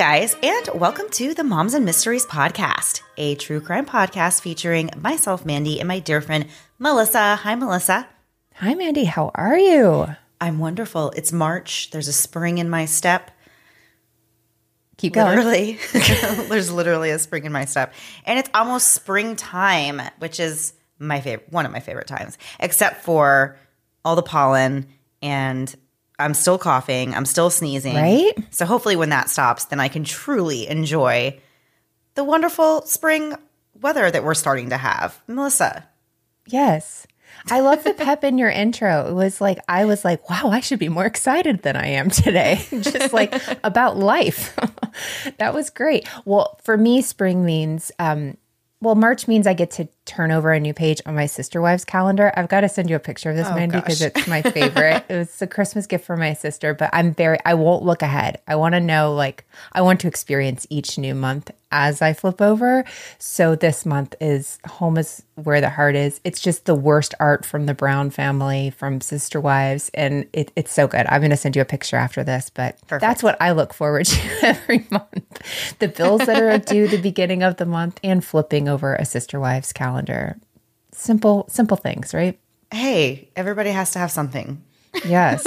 Guys, and welcome to the Moms and Mysteries podcast, a true crime podcast featuring myself, Mandy, and my dear friend Melissa. Hi, Melissa. Hi, Mandy. How are you? I'm wonderful. It's March. There's a spring in my step. Keep going. Literally, there's literally a spring in my step, and it's almost springtime, which is my favorite, one of my favorite times, except for all the pollen and I'm still coughing, I'm still sneezing. Right? So hopefully when that stops, then I can truly enjoy the wonderful spring weather that we're starting to have. Melissa. Yes. I love the pep in your intro. It was like, I was like, wow, I should be more excited than I am today, just like about life. that was great. Well, for me, spring means, um, well, March means I get to turn over a new page on my sister wives calendar. I've got to send you a picture of this, Oh, Mandy, because it's my favorite. it was a Christmas gift for my sister, but I'm very, I won't look ahead. I want to know, like, I want to experience each new month as I flip over. So this month is Home is Where the Heart Is. It's just the worst art from the Brown family, from Sister Wives, and it, it's so good. I'm going to send you a picture after this, but that's what I look forward to every month. The bills that are due the beginning of the month and flipping over a Sister Wives calendar. Simple, simple things, right? Hey, everybody has to have something. Yes.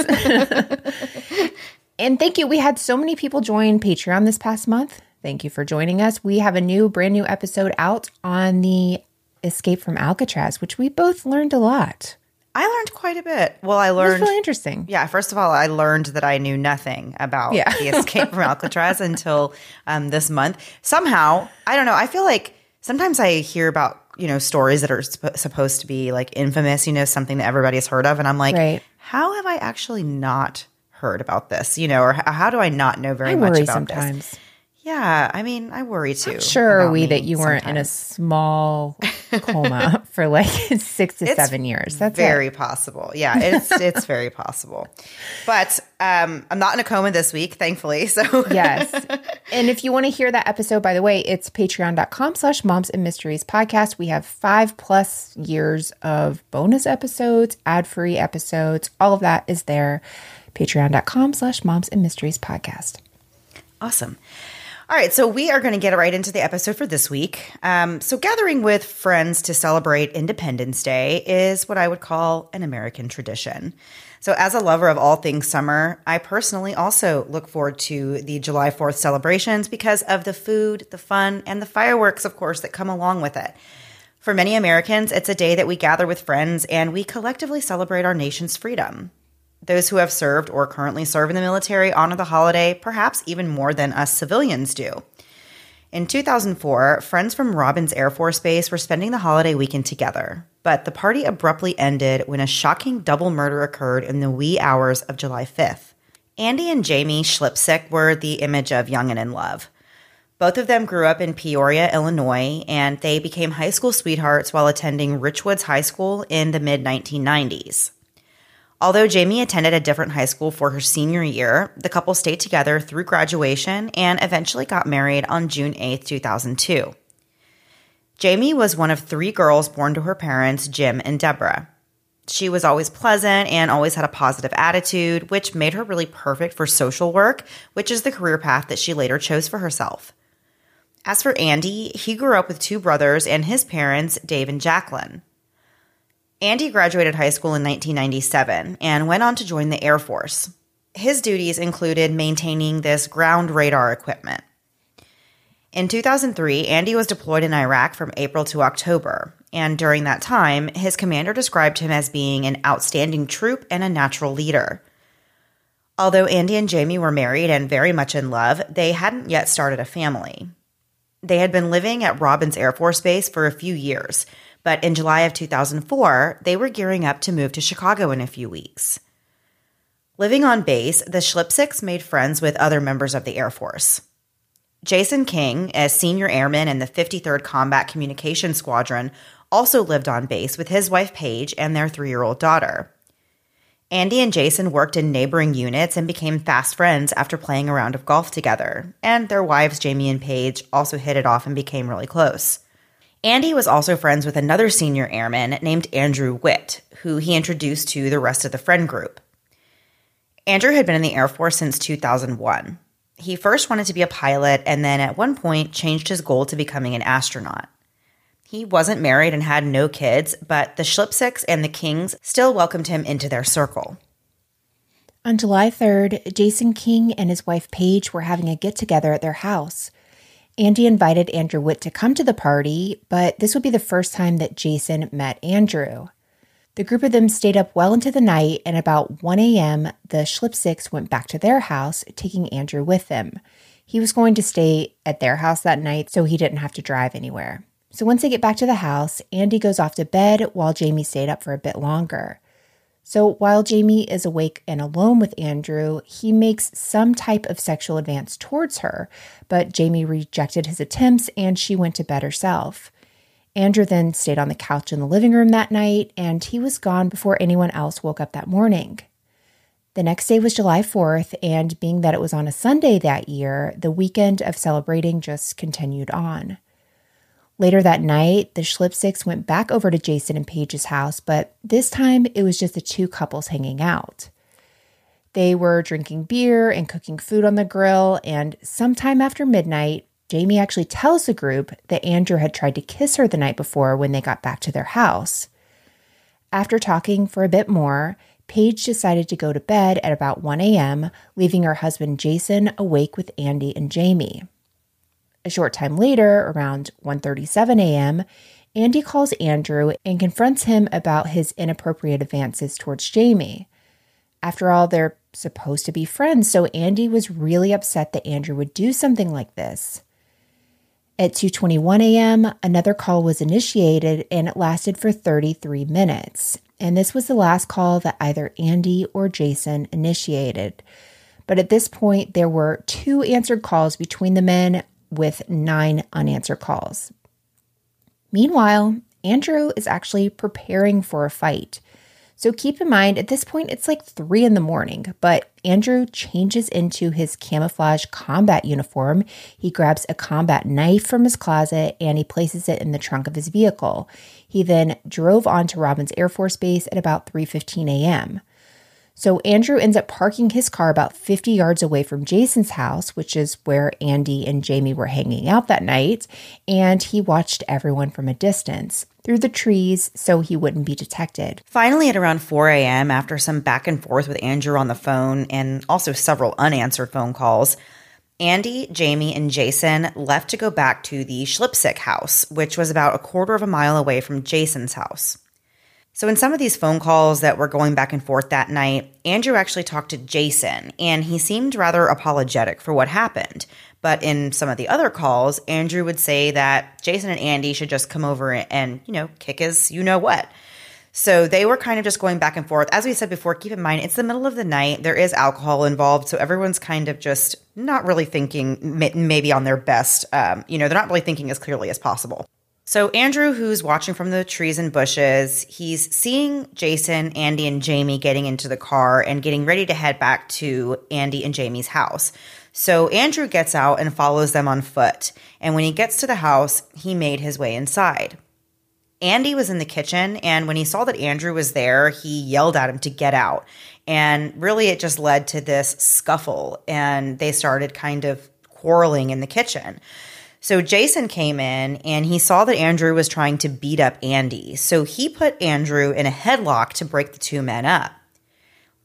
and thank you. We had so many people join Patreon this past month. Thank you for joining us. We have a new, brand new episode out on the Escape from Alcatraz, which we both learned a lot. I learned quite a bit. Well, I It was learned really interesting. Yeah, first of all, I learned that I knew nothing about Yeah. the escape from Alcatraz until um, this month. Somehow, I don't know. I feel like sometimes I hear about you know stories that are sp- supposed to be like infamous, you know, something that everybody's heard of, and I'm like, Right. how have I actually not heard about this? You know, or how do I not know very I much about this? Yeah, I mean, I worry too. Sure, are we that you weren't in a small coma for like six to It's seven years. That's very it. possible. Yeah, it's it's very possible. But um, I'm not in a coma this week, thankfully. So yes. And if you want to hear that episode, by the way, it's patreon.com slash moms and mysteries podcast. We have five plus years of bonus episodes, ad free episodes. All of that is there. Patreon.com slash moms and mysteries podcast. Awesome. All right, so we are going to get right into the episode for this week. Um, so, gathering with friends to celebrate Independence Day is what I would call an American tradition. So, as a lover of all things summer, I personally also look forward to the July 4th celebrations because of the food, the fun, and the fireworks, of course, that come along with it. For many Americans, it's a day that we gather with friends and we collectively celebrate our nation's freedom. Those who have served or currently serve in the military honor the holiday perhaps even more than us civilians do. In 2004, friends from Robins Air Force Base were spending the holiday weekend together, but the party abruptly ended when a shocking double murder occurred in the wee hours of July 5th. Andy and Jamie Schliepsiek were the image of young and in love. Both of them grew up in Peoria, Illinois, and they became high school sweethearts while attending Richwoods High School in the mid 1990s. Although Jamie attended a different high school for her senior year, the couple stayed together through graduation and eventually got married on June 8, 2002. Jamie was one of three girls born to her parents, Jim and Deborah. She was always pleasant and always had a positive attitude, which made her really perfect for social work, which is the career path that she later chose for herself. As for Andy, he grew up with two brothers and his parents, Dave and Jacqueline. Andy graduated high school in 1997 and went on to join the Air Force. His duties included maintaining this ground radar equipment. In 2003, Andy was deployed in Iraq from April to October, and during that time, his commander described him as being an outstanding troop and a natural leader. Although Andy and Jamie were married and very much in love, they hadn't yet started a family. They had been living at Robins Air Force Base for a few years, but in July of 2004, they were gearing up to move to Chicago in a few weeks. Living on base, the Schliepsieks made friends with other members of the Air Force. Jason King, a senior airman in the 53rd Combat Communication Squadron, also lived on base with his wife Paige and their three year old daughter. Andy and Jason worked in neighboring units and became fast friends after playing a round of golf together, and their wives, Jamie and Paige, also hit it off and became really close. Andy was also friends with another senior airman named Andrew Witt, who he introduced to the rest of the friend group. Andrew had been in the Air Force since 2001. He first wanted to be a pilot and then at one point changed his goal to becoming an astronaut. He wasn't married and had no kids, but the Schliepsieks and the Kings still welcomed him into their circle. On July 3rd, Jason King and his wife Paige were having a get together at their house. Andy invited Andrew Witt to come to the party, but this would be the first time that Jason met Andrew. The group of them stayed up well into the night, and about 1 a.m., the Schliepsieks went back to their house, taking Andrew with them. He was going to stay at their house that night, so he didn't have to drive anywhere. So once they get back to the house, Andy goes off to bed while Jamie stayed up for a bit longer. So while Jamie is awake and alone with Andrew, he makes some type of sexual advance towards her, but Jamie rejected his attempts and she went to bed herself. Andrew then stayed on the couch in the living room that night, and he was gone before anyone else woke up that morning. The next day was July 4th, and being that it was on a Sunday that year, the weekend of celebrating just continued on. Later that night, the Schliepsieks went back over to Jason and Paige's house, but this time it was just the two couples hanging out. They were drinking beer and cooking food on the grill, and sometime after midnight, Jamie actually tells the group that Andrew had tried to kiss her the night before when they got back to their house. After talking for a bit more, Paige decided to go to bed at about 1 a.m., leaving her husband Jason awake with Andy and Jamie. A short time later, around 1:37 a.m., Andy calls Andrew and confronts him about his inappropriate advances towards Jamie. After all, they're supposed to be friends, so Andy was really upset that Andrew would do something like this. At 2:21 a.m., another call was initiated and it lasted for 33 minutes. And this was the last call that either Andy or Jason initiated. But at this point, there were two answered calls between the men with 9 unanswered calls. Meanwhile, Andrew is actually preparing for a fight. So keep in mind, at this point, it's like three in the morning, but Andrew changes into his camouflage combat uniform. He grabs a combat knife from his closet and he places it in the trunk of his vehicle. He then drove on to Robins Air Force Base at about 3:15 a.m. So Andrew ends up parking his car about 50 yards away from Jason's house, which is where Andy and Jamie were hanging out that night, and he watched everyone from a distance through the trees so he wouldn't be detected. Finally, at around 4 a.m., after some back and forth with Andrew on the phone and also several unanswered phone calls, Andy, Jamie, and Jason left to go back to the Schliepsiek house, which was about a quarter of a mile away from Jason's house. So, in some of these phone calls that were going back and forth that night, Andrew actually talked to Jason, and he seemed rather apologetic for what happened. But in some of the other calls, Andrew would say that Jason and Andy should just come over and, you know, kick his you know what. So they were kind of just going back and forth. As we said before, keep in mind it's the middle of the night. There is alcohol involved, so everyone's kind of just not really thinking maybe on their best. Um, you know, they're not really thinking as clearly as possible. So, Andrew, who's watching from the trees and bushes, he's seeing Jason, Andy, and Jamie getting into the car and getting ready to head back to Andy and Jamie's house. So, Andrew gets out and follows them on foot. And when he gets to the house, he made his way inside. Andy was in the kitchen, and when he saw that Andrew was there, he yelled at him to get out. And really, it just led to this scuffle, and they started kind of quarreling in the kitchen. So Jason came in and he saw that Andrew was trying to beat up Andy. So he put Andrew in a headlock to break the two men up.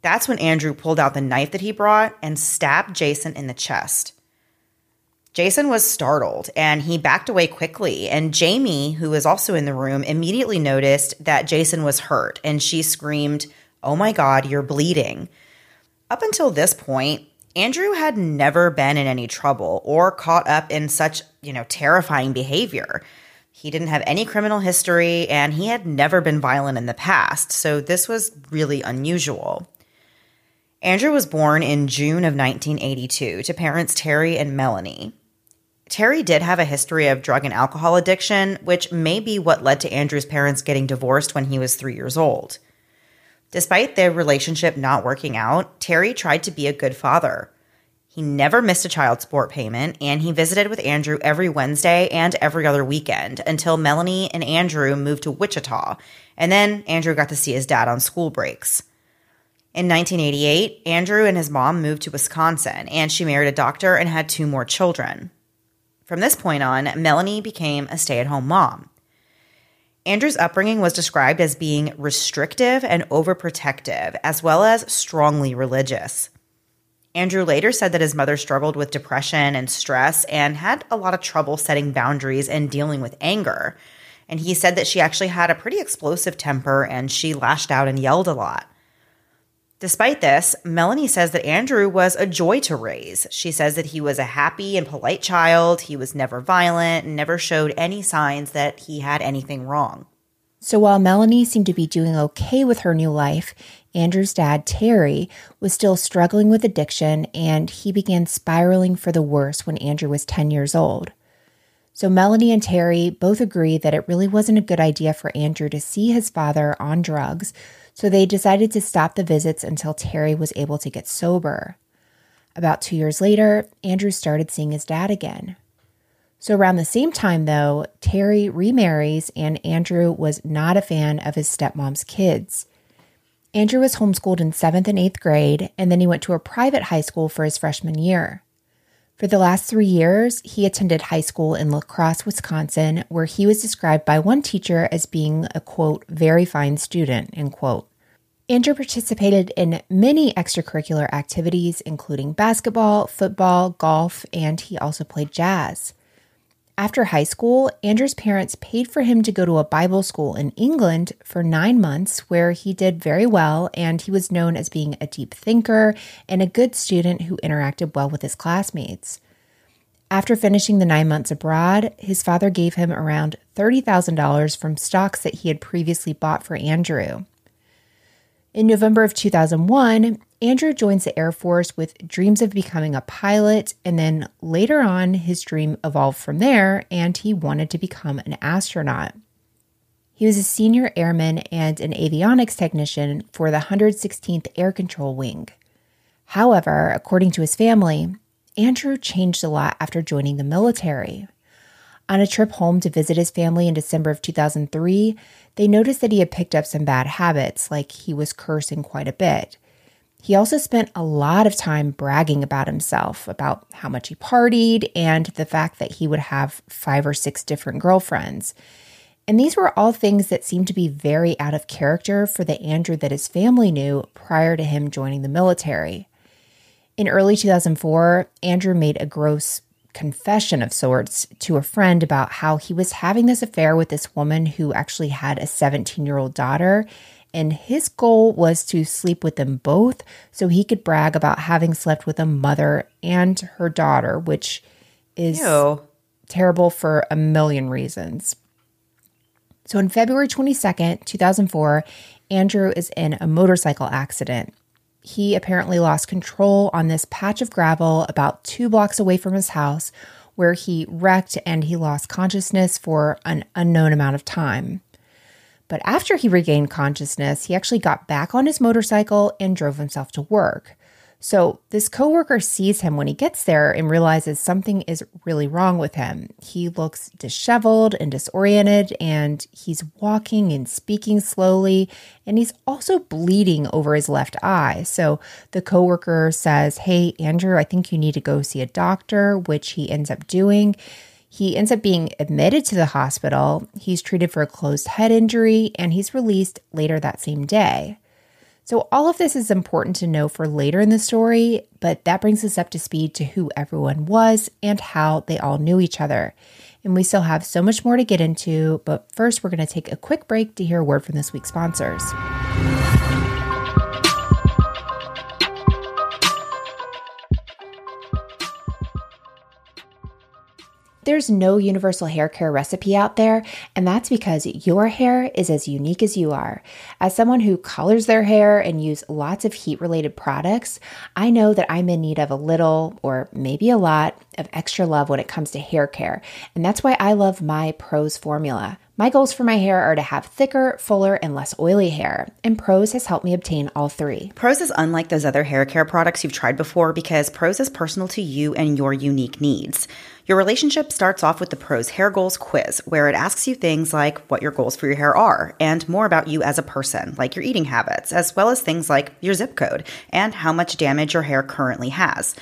That's when Andrew pulled out the knife that he brought and stabbed Jason in the chest. Jason was startled and he backed away quickly. And Jamie, who was also in the room, immediately noticed that Jason was hurt and she screamed, Oh my God, you're bleeding. Up until this point, Andrew had never been in any trouble or caught up in such, you know, terrifying behavior. He didn't have any criminal history and he had never been violent in the past, so this was really unusual. Andrew was born in June of 1982 to parents Terry and Melanie. Terry did have a history of drug and alcohol addiction, which may be what led to Andrew's parents getting divorced when he was three years old. Despite their relationship not working out, Terry tried to be a good father. He never missed a child support payment, and he visited with Andrew every Wednesday and every other weekend until Melanie and Andrew moved to Wichita, and then Andrew got to see his dad on school breaks. In 1988, Andrew and his mom moved to Wisconsin, and she married a doctor and had two more children. From this point on, Melanie became a stay at home mom. Andrew's upbringing was described as being restrictive and overprotective, as well as strongly religious. Andrew later said that his mother struggled with depression and stress and had a lot of trouble setting boundaries and dealing with anger. And he said that she actually had a pretty explosive temper and she lashed out and yelled a lot. Despite this, Melanie says that Andrew was a joy to raise. She says that he was a happy and polite child, he was never violent, and never showed any signs that he had anything wrong. So while Melanie seemed to be doing okay with her new life, Andrew's dad, Terry, was still struggling with addiction and he began spiraling for the worse when Andrew was 10 years old. So Melanie and Terry both agree that it really wasn't a good idea for Andrew to see his father on drugs, so they decided to stop the visits until Terry was able to get sober. About two years later, Andrew started seeing his dad again. So, around the same time, though, Terry remarries, and Andrew was not a fan of his stepmom's kids. Andrew was homeschooled in seventh and eighth grade, and then he went to a private high school for his freshman year. For the last three years, he attended high school in La Crosse, Wisconsin, where he was described by one teacher as being a quote, very fine student, end quote. Andrew participated in many extracurricular activities, including basketball, football, golf, and he also played jazz. After high school, Andrew's parents paid for him to go to a Bible school in England for nine months, where he did very well and he was known as being a deep thinker and a good student who interacted well with his classmates. After finishing the nine months abroad, his father gave him around $30,000 from stocks that he had previously bought for Andrew. In November of 2001, Andrew joins the Air Force with dreams of becoming a pilot, and then later on, his dream evolved from there, and he wanted to become an astronaut. He was a senior airman and an avionics technician for the 116th Air Control Wing. However, according to his family, Andrew changed a lot after joining the military. On a trip home to visit his family in December of 2003, they noticed that he had picked up some bad habits, like he was cursing quite a bit. He also spent a lot of time bragging about himself, about how much he partied, and the fact that he would have five or six different girlfriends. And these were all things that seemed to be very out of character for the Andrew that his family knew prior to him joining the military. In early 2004, Andrew made a gross confession of sorts to a friend about how he was having this affair with this woman who actually had a 17 year old daughter. And his goal was to sleep with them both so he could brag about having slept with a mother and her daughter, which is Ew. terrible for a million reasons. So on February 22nd, 2004, Andrew is in a motorcycle accident. He apparently lost control on this patch of gravel about two blocks away from his house, where he wrecked and he lost consciousness for an unknown amount of time. But after he regained consciousness, he actually got back on his motorcycle and drove himself to work. So this coworker sees him when he gets there and realizes something is really wrong with him. He looks disheveled and disoriented and he's walking and speaking slowly and he's also bleeding over his left eye. So the coworker says, "Hey Andrew, I think you need to go see a doctor," which he ends up doing. He ends up being admitted to the hospital. He's treated for a closed head injury and he's released later that same day. So, all of this is important to know for later in the story, but that brings us up to speed to who everyone was and how they all knew each other. And we still have so much more to get into, but first, we're going to take a quick break to hear a word from this week's sponsors. There's no universal hair care recipe out there, and that's because your hair is as unique as you are. As someone who colors their hair and use lots of heat related products, I know that I'm in need of a little or maybe a lot of extra love when it comes to hair care, and that's why I love my Prose formula. My goals for my hair are to have thicker, fuller, and less oily hair, and Prose has helped me obtain all three. Prose is unlike those other hair care products you've tried before because Prose is personal to you and your unique needs. Your relationship starts off with the Prose Hair Goals quiz, where it asks you things like what your goals for your hair are, and more about you as a person, like your eating habits, as well as things like your zip code and how much damage your hair currently has.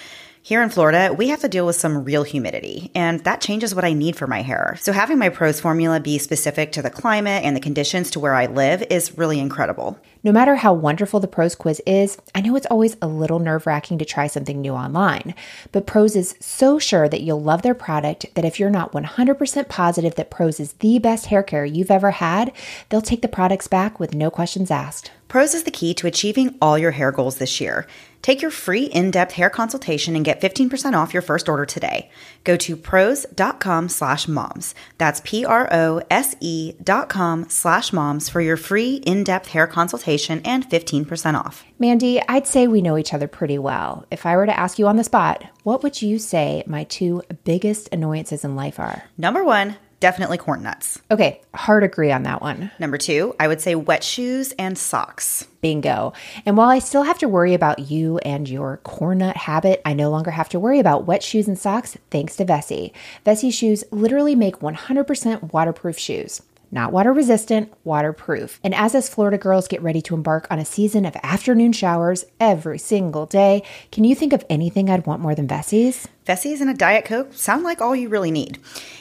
Here in Florida, we have to deal with some real humidity, and that changes what I need for my hair. So, having my Prose formula be specific to the climate and the conditions to where I live is really incredible. No matter how wonderful the Prose quiz is, I know it's always a little nerve wracking to try something new online. But Prose is so sure that you'll love their product that if you're not 100% positive that Prose is the best hair care you've ever had, they'll take the products back with no questions asked. Prose is the key to achieving all your hair goals this year. Take your free in-depth hair consultation and get 15% off your first order today. Go to prose.com slash moms. That's P-R-O-S-E dot com slash moms for your free in-depth hair consultation and 15% off. Mandy, I'd say we know each other pretty well. If I were to ask you on the spot, what would you say my two biggest annoyances in life are? Number one, Definitely corn nuts. Okay, hard agree on that one. Number two, I would say wet shoes and socks. Bingo. And while I still have to worry about you and your corn nut habit, I no longer have to worry about wet shoes and socks thanks to Vessi. Vessi shoes literally make 100% waterproof shoes not water resistant, waterproof. And as us Florida girls get ready to embark on a season of afternoon showers every single day, can you think of anything I'd want more than Vessi's? Vessi's and a Diet Coke sound like all you really need.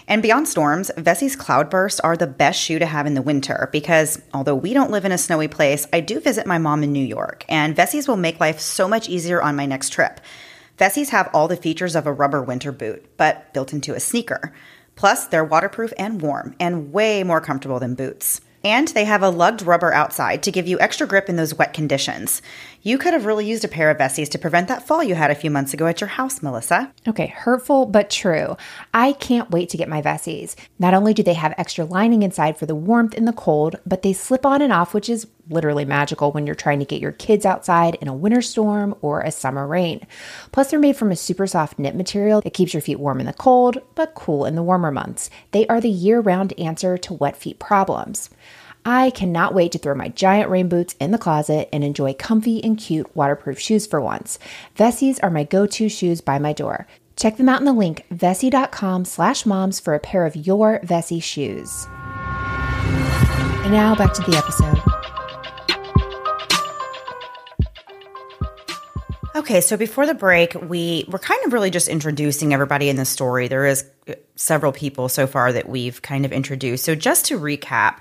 And beyond storms, Vessi's Cloudburst are the best shoe to have in the winter because although we don't live in a snowy place, I do visit my mom in New York, and Vessi's will make life so much easier on my next trip. Vessis have all the features of a rubber winter boot, but built into a sneaker. Plus, they're waterproof and warm, and way more comfortable than boots. And they have a lugged rubber outside to give you extra grip in those wet conditions. You could have really used a pair of Vessi's to prevent that fall you had a few months ago at your house, Melissa. Okay, hurtful but true. I can't wait to get my Vessi's. Not only do they have extra lining inside for the warmth in the cold, but they slip on and off, which is literally magical when you're trying to get your kids outside in a winter storm or a summer rain. Plus, they're made from a super soft knit material that keeps your feet warm in the cold, but cool in the warmer months. They are the year round answer to wet feet problems. I cannot wait to throw my giant rain boots in the closet and enjoy comfy and cute waterproof shoes for once. Vessi's are my go-to shoes by my door. Check them out in the link vessi.com slash moms for a pair of your Vessi shoes. And now back to the episode. Okay, so before the break, we were kind of really just introducing everybody in the story. There is uh, several people so far that we've kind of introduced. So just to recap,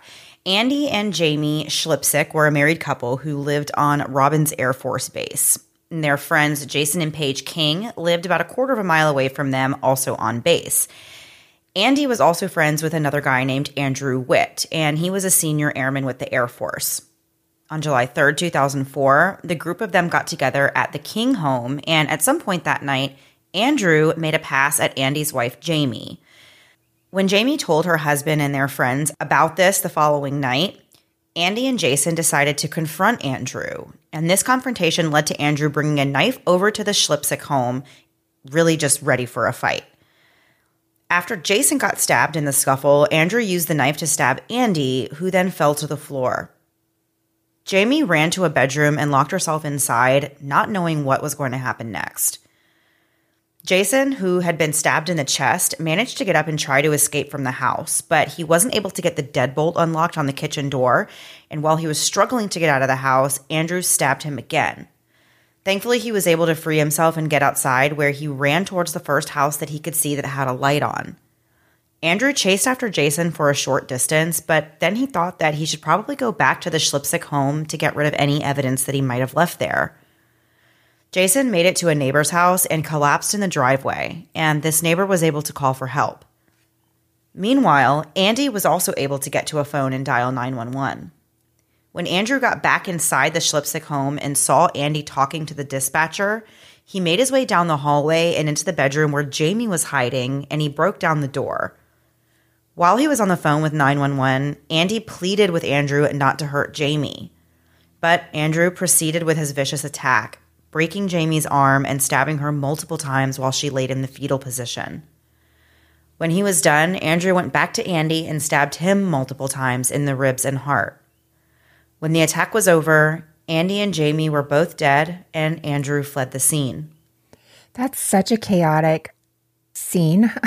Andy and Jamie Schliepsiek were a married couple who lived on Robins Air Force Base. And their friends Jason and Paige King lived about a quarter of a mile away from them, also on base. Andy was also friends with another guy named Andrew Witt, and he was a senior airman with the Air Force. On July 3rd, 2004, the group of them got together at the King home, and at some point that night, Andrew made a pass at Andy's wife, Jamie. When Jamie told her husband and their friends about this the following night, Andy and Jason decided to confront Andrew. And this confrontation led to Andrew bringing a knife over to the Schliepsiek home, really just ready for a fight. After Jason got stabbed in the scuffle, Andrew used the knife to stab Andy, who then fell to the floor. Jamie ran to a bedroom and locked herself inside, not knowing what was going to happen next. Jason, who had been stabbed in the chest, managed to get up and try to escape from the house, but he wasn't able to get the deadbolt unlocked on the kitchen door. And while he was struggling to get out of the house, Andrew stabbed him again. Thankfully, he was able to free himself and get outside, where he ran towards the first house that he could see that had a light on. Andrew chased after Jason for a short distance, but then he thought that he should probably go back to the Schliepsiek home to get rid of any evidence that he might have left there. Jason made it to a neighbor's house and collapsed in the driveway, and this neighbor was able to call for help. Meanwhile, Andy was also able to get to a phone and dial 911. When Andrew got back inside the Schliepsiek home and saw Andy talking to the dispatcher, he made his way down the hallway and into the bedroom where Jamie was hiding, and he broke down the door. While he was on the phone with 911, Andy pleaded with Andrew not to hurt Jamie. But Andrew proceeded with his vicious attack, breaking Jamie's arm and stabbing her multiple times while she laid in the fetal position. When he was done, Andrew went back to Andy and stabbed him multiple times in the ribs and heart. When the attack was over, Andy and Jamie were both dead, and Andrew fled the scene. That's such a chaotic scene.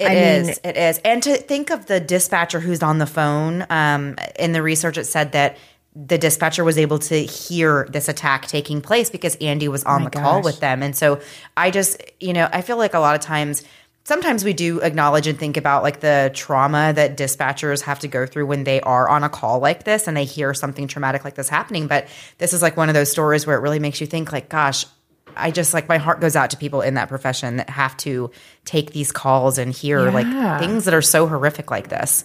It I is, Mean, it is. And to think of the dispatcher who's on the phone, um, in the research, it said that the dispatcher was able to hear this attack taking place because Andy was on oh the gosh. call with them. And so I just, you know, I feel like a lot of times sometimes we do acknowledge and think about like the trauma that dispatchers have to go through when they are on a call like this and they hear something traumatic like this happening but this is like one of those stories where it really makes you think like gosh I just like my heart goes out to people in that profession that have to take these calls and hear yeah. like things that are so horrific like this.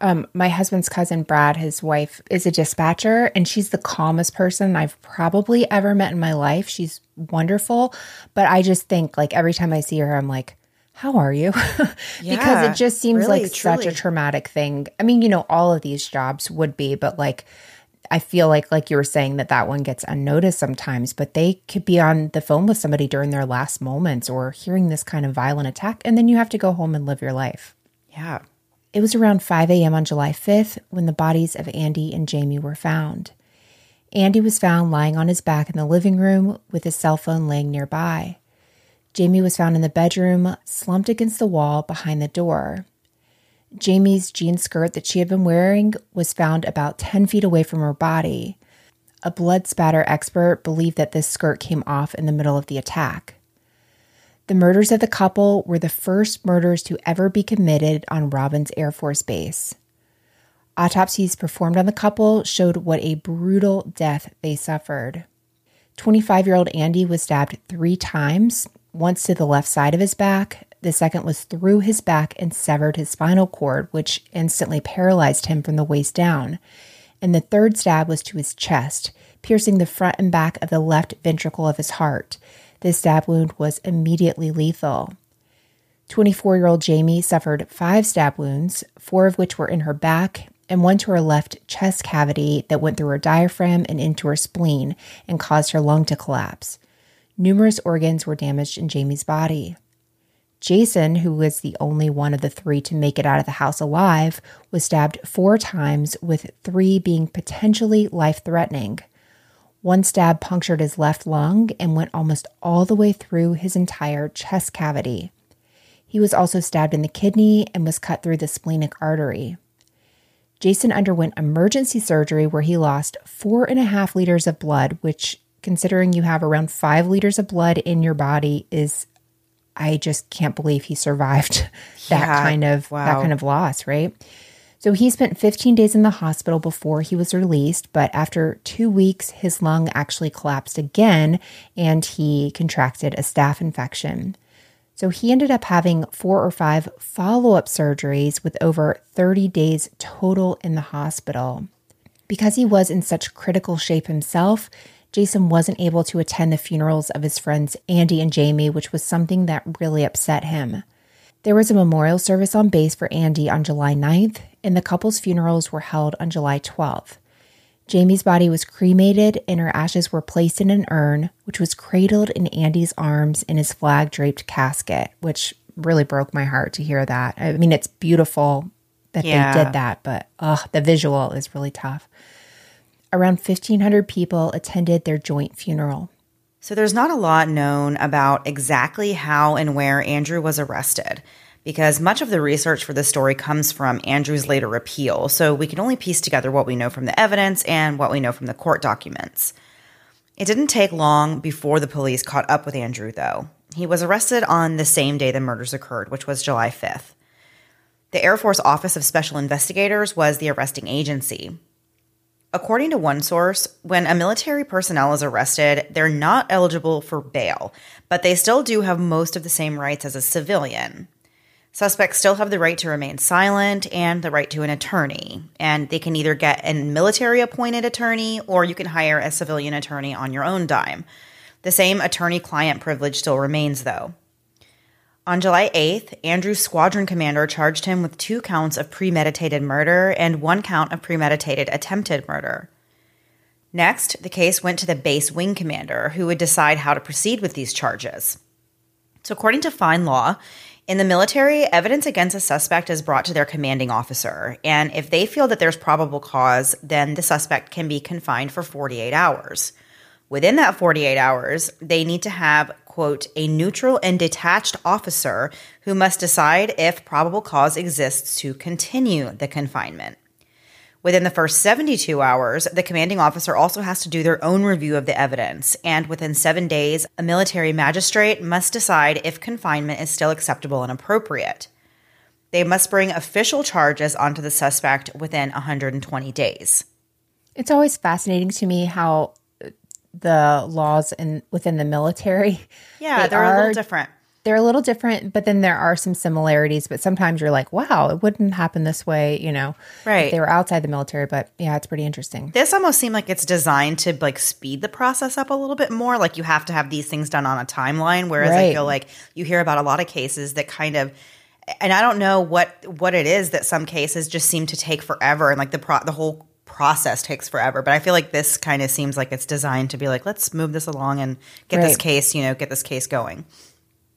Um, my husband's cousin Brad, his wife, is a dispatcher, and she's the calmest person I've probably ever met in my life. She's wonderful, but I just think like every time I see her, I'm like, "How are you?" yeah, because it just seems really, like truly. such a traumatic thing. I mean, you know, all of these jobs would be, but like I feel like, like you were saying, that that one gets unnoticed sometimes, but they could be on the phone with somebody during their last moments or hearing this kind of violent attack, and then you have to go home and live your life. Yeah. It was around 5 a.m. on July 5th when the bodies of Andy and Jamie were found. Andy was found lying on his back in the living room with his cell phone laying nearby. Jamie was found in the bedroom, slumped against the wall behind the door. Jamie's jean skirt that she had been wearing was found about 10 feet away from her body. A blood spatter expert believed that this skirt came off in the middle of the attack. The murders of the couple were the first murders to ever be committed on Robins Air Force Base. Autopsies performed on the couple showed what a brutal death they suffered. 25 year old Andy was stabbed three times, once to the left side of his back, the second was through his back and severed his spinal cord, which instantly paralyzed him from the waist down. And the third stab was to his chest, piercing the front and back of the left ventricle of his heart. This stab wound was immediately lethal. 24 year old Jamie suffered five stab wounds, four of which were in her back, and one to her left chest cavity that went through her diaphragm and into her spleen and caused her lung to collapse. Numerous organs were damaged in Jamie's body. Jason, who was the only one of the three to make it out of the house alive, was stabbed four times, with three being potentially life threatening. One stab punctured his left lung and went almost all the way through his entire chest cavity. He was also stabbed in the kidney and was cut through the splenic artery. Jason underwent emergency surgery where he lost four and a half liters of blood, which considering you have around five liters of blood in your body, is I just can't believe he survived that Yeah, kind of that kind of loss, right? So he spent 15 days in the hospital before he was released, but after two weeks, his lung actually collapsed again and he contracted a staph infection. So he ended up having four or five follow up surgeries with over 30 days total in the hospital. Because he was in such critical shape himself, Jason wasn't able to attend the funerals of his friends Andy and Jamie, which was something that really upset him. There was a memorial service on base for Andy on July 9th, and the couple's funerals were held on July 12th. Jamie's body was cremated and her ashes were placed in an urn, which was cradled in Andy's arms in his flag draped casket, which really broke my heart to hear that. I mean, it's beautiful that Yeah. they did that, but ugh, the visual is really tough. Around 1,500 people attended their joint funeral. So there's not a lot known about exactly how and where Andrew was arrested because much of the research for this story comes from Andrew's later appeal. So we can only piece together what we know from the evidence and what we know from the court documents. It didn't take long before the police caught up with Andrew, though. He was arrested on the same day the murders occurred, which was July 5th. The Air Force Office of Special Investigators was the arresting agency. According to one source, when a military personnel is arrested, they're not eligible for bail, but they still do have most of the same rights as a civilian. Suspects still have the right to remain silent and the right to an attorney, and they can either get a military appointed attorney or you can hire a civilian attorney on your own dime. The same attorney client privilege still remains, though. On July 8th, Andrew's squadron commander charged him with two counts of premeditated murder and one count of premeditated attempted murder. Next, the case went to the base wing commander, who would decide how to proceed with these charges. So, according to FindLaw, in the military, evidence against a suspect is brought to their commanding officer, and if they feel that there's probable cause, then the suspect can be confined for 48 hours. Within that 48 hours, they need to have, quote, a neutral and detached officer who must decide if probable cause exists to continue the confinement. Within the first 72 hours, the commanding officer also has to do their own review of the evidence, and within seven days, a military magistrate must decide if confinement is still acceptable and appropriate. They must bring official charges onto the suspect within 120 days. It's always fascinating to me how the laws in within the military Yeah, they they are a little different. they're a little different, but then there are some similarities. But sometimes you're like, wow, it wouldn't happen this way, you know? if Right. They were outside the military, but yeah, it's pretty interesting. This almost seemed like it's designed to like speed the process up a little bit more. Like you have to have these things done on a timeline. Whereas I feel like you hear about a lot of cases that kind of, and I don't know what what it is that some cases just seem to take forever, and like the pro the whole process takes forever. But I feel like this kind of seems like it's designed to be like, let's move this along and get this case, you know, get this case going.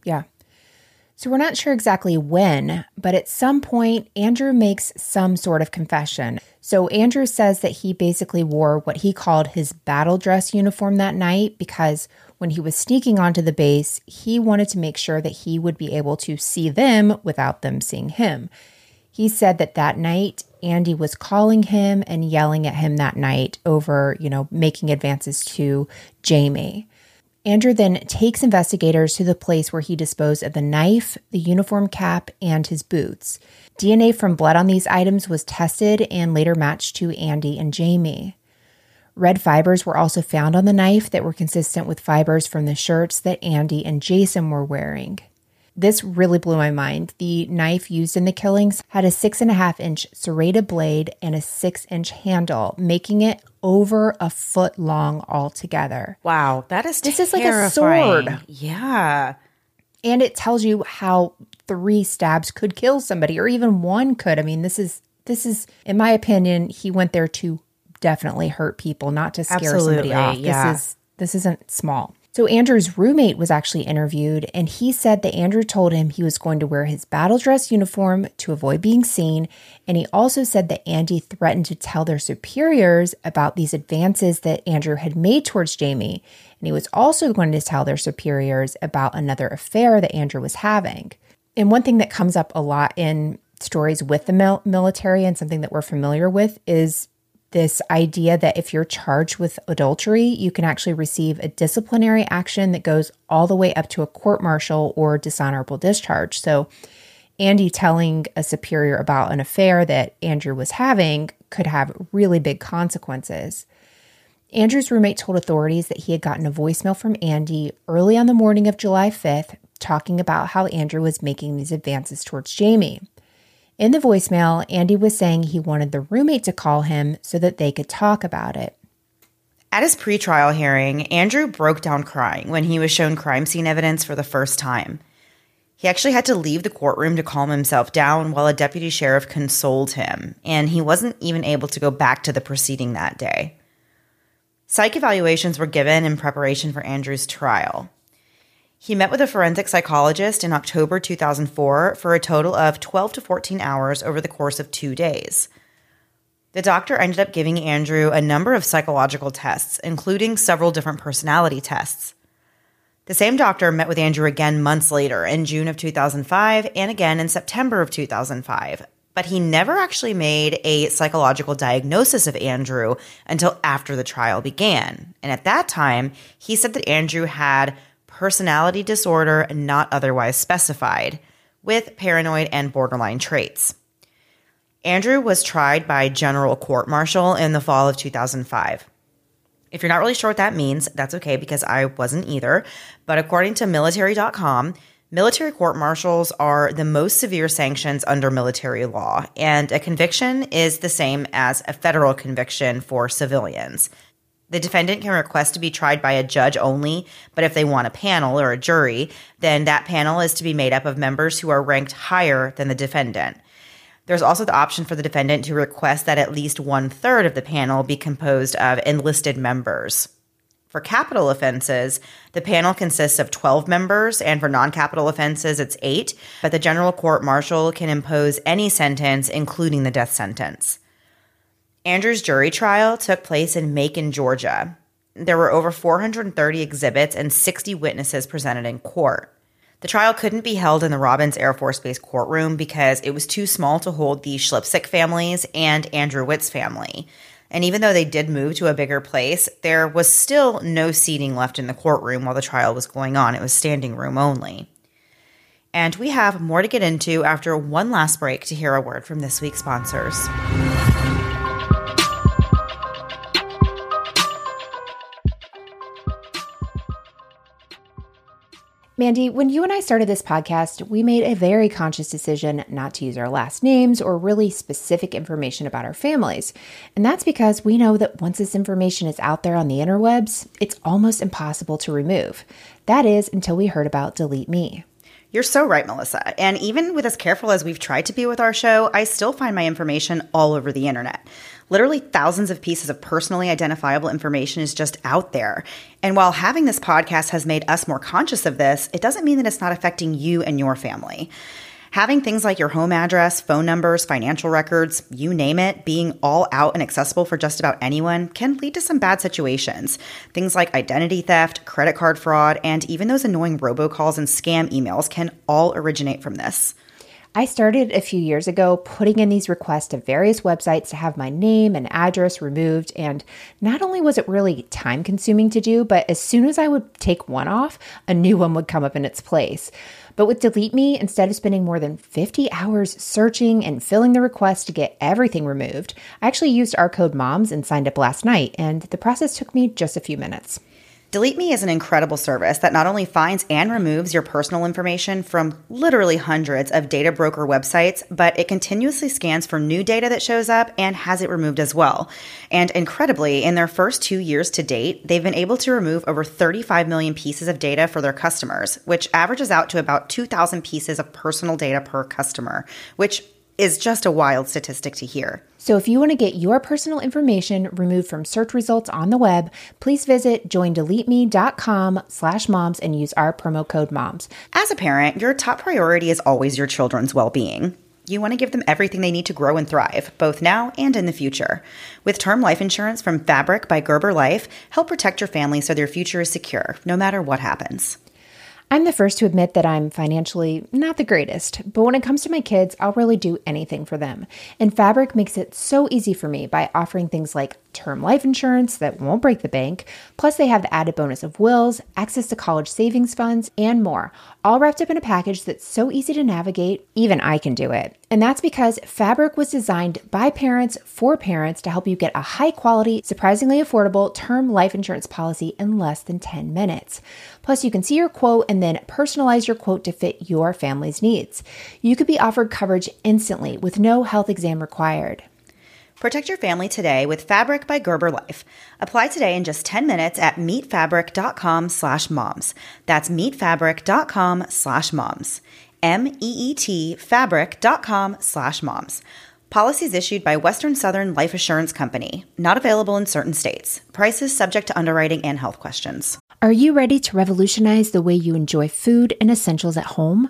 Yeah. So we're not sure exactly when, but at some point, Andrew makes some sort of confession. So Andrew says that he basically wore what he called his battle dress uniform that night because when he was sneaking onto the base, he wanted to make sure that he would be able to see them without them seeing him. He said that that night, Andy was calling him and yelling at him that night over, you know, making advances to Jamie. Andrew then takes investigators to the place where he disposed of the knife, the uniform cap, and his boots. DNA from blood on these items was tested and later matched to Andy and Jamie. Red fibers were also found on the knife that were consistent with fibers from the shirts that Andy and Jason were wearing. This really blew my mind. The knife used in the killings had a six and a half inch serrated blade and a six inch handle, making it over a foot long altogether. Wow, that is This is like a sword. Yeah. and it tells you how three stabs could kill somebody or even one could i mean this is this is in my opinion he went there to definitely hurt people not to scare somebody off yeah. this is this isn't small so andrew's roommate was actually interviewed and he said that andrew told him he was going to wear his battle dress uniform to avoid being seen and he also said that andy threatened to tell their superiors about these advances that andrew had made towards jamie and he was also going to tell their superiors about another affair that Andrew was having. And one thing that comes up a lot in stories with the mil- military and something that we're familiar with is this idea that if you're charged with adultery, you can actually receive a disciplinary action that goes all the way up to a court martial or dishonorable discharge. So, Andy telling a superior about an affair that Andrew was having could have really big consequences. Andrew's roommate told authorities that he had gotten a voicemail from Andy early on the morning of July 5th talking about how Andrew was making these advances towards Jamie. In the voicemail, Andy was saying he wanted the roommate to call him so that they could talk about it. At his pretrial hearing, Andrew broke down crying when he was shown crime scene evidence for the first time. He actually had to leave the courtroom to calm himself down while a deputy sheriff consoled him, and he wasn't even able to go back to the proceeding that day. Psych evaluations were given in preparation for Andrew's trial. He met with a forensic psychologist in October 2004 for a total of 12 to 14 hours over the course of two days. The doctor ended up giving Andrew a number of psychological tests, including several different personality tests. The same doctor met with Andrew again months later in June of 2005 and again in September of 2005, but he never actually made a psychological diagnosis of Andrew until after the trial began. And at that time, he said that Andrew had personality disorder not otherwise specified, with paranoid and borderline traits. Andrew was tried by general court martial in the fall of 2005. If you're not really sure what that means, that's okay because I wasn't either. But according to military.com, military court martials are the most severe sanctions under military law, and a conviction is the same as a federal conviction for civilians. The defendant can request to be tried by a judge only, but if they want a panel or a jury, then that panel is to be made up of members who are ranked higher than the defendant. There's also the option for the defendant to request that at least one third of the panel be composed of enlisted members. For capital offenses, the panel consists of 12 members, and for non capital offenses, it's eight, but the general court martial can impose any sentence, including the death sentence. Andrew's jury trial took place in Macon, Georgia. There were over 430 exhibits and 60 witnesses presented in court. The trial couldn't be held in the Robins Air Force Base courtroom because it was too small to hold the Schliepsiek families and Andrew Witt's family. And even though they did move to a bigger place, there was still no seating left in the courtroom while the trial was going on. It was standing room only. And we have more to get into after one last break to hear a word from this week's sponsors. Mandy, when you and I started this podcast, we made a very conscious decision not to use our last names or really specific information about our families. And that's because we know that once this information is out there on the interwebs, it's almost impossible to remove. That is until we heard about Delete Me. You're so right, Melissa. And even with as careful as we've tried to be with our show, I still find my information all over the internet. Literally thousands of pieces of personally identifiable information is just out there. And while having this podcast has made us more conscious of this, it doesn't mean that it's not affecting you and your family. Having things like your home address, phone numbers, financial records, you name it, being all out and accessible for just about anyone can lead to some bad situations. Things like identity theft, credit card fraud, and even those annoying robocalls and scam emails can all originate from this. I started a few years ago putting in these requests to various websites to have my name and address removed. And not only was it really time consuming to do, but as soon as I would take one off, a new one would come up in its place. But with Delete Me, instead of spending more than 50 hours searching and filling the request to get everything removed, I actually used our code MOMS and signed up last night, and the process took me just a few minutes. Delete Me is an incredible service that not only finds and removes your personal information from literally hundreds of data broker websites, but it continuously scans for new data that shows up and has it removed as well. And incredibly, in their first two years to date, they've been able to remove over 35 million pieces of data for their customers, which averages out to about 2,000 pieces of personal data per customer, which is just a wild statistic to hear. So if you want to get your personal information removed from search results on the web, please visit joindeleteme.com slash moms and use our promo code moms. As a parent, your top priority is always your children's well-being. You want to give them everything they need to grow and thrive, both now and in the future. With term life insurance from Fabric by Gerber Life, help protect your family so their future is secure, no matter what happens. I'm the first to admit that I'm financially not the greatest, but when it comes to my kids, I'll really do anything for them. And Fabric makes it so easy for me by offering things like term life insurance that won't break the bank. Plus, they have the added bonus of wills, access to college savings funds, and more, all wrapped up in a package that's so easy to navigate, even I can do it. And that's because Fabric was designed by parents for parents to help you get a high quality, surprisingly affordable term life insurance policy in less than 10 minutes. Plus, you can see your quote and then personalize your quote to fit your family's needs. You could be offered coverage instantly with no health exam required. Protect your family today with Fabric by Gerber Life. Apply today in just 10 minutes at meetfabric.com slash moms. That's meetfabric.com slash moms. M-E-E-T fabric.com slash moms. Policies issued by Western Southern Life Assurance Company. Not available in certain states. Prices subject to underwriting and health questions. Are you ready to revolutionize the way you enjoy food and essentials at home?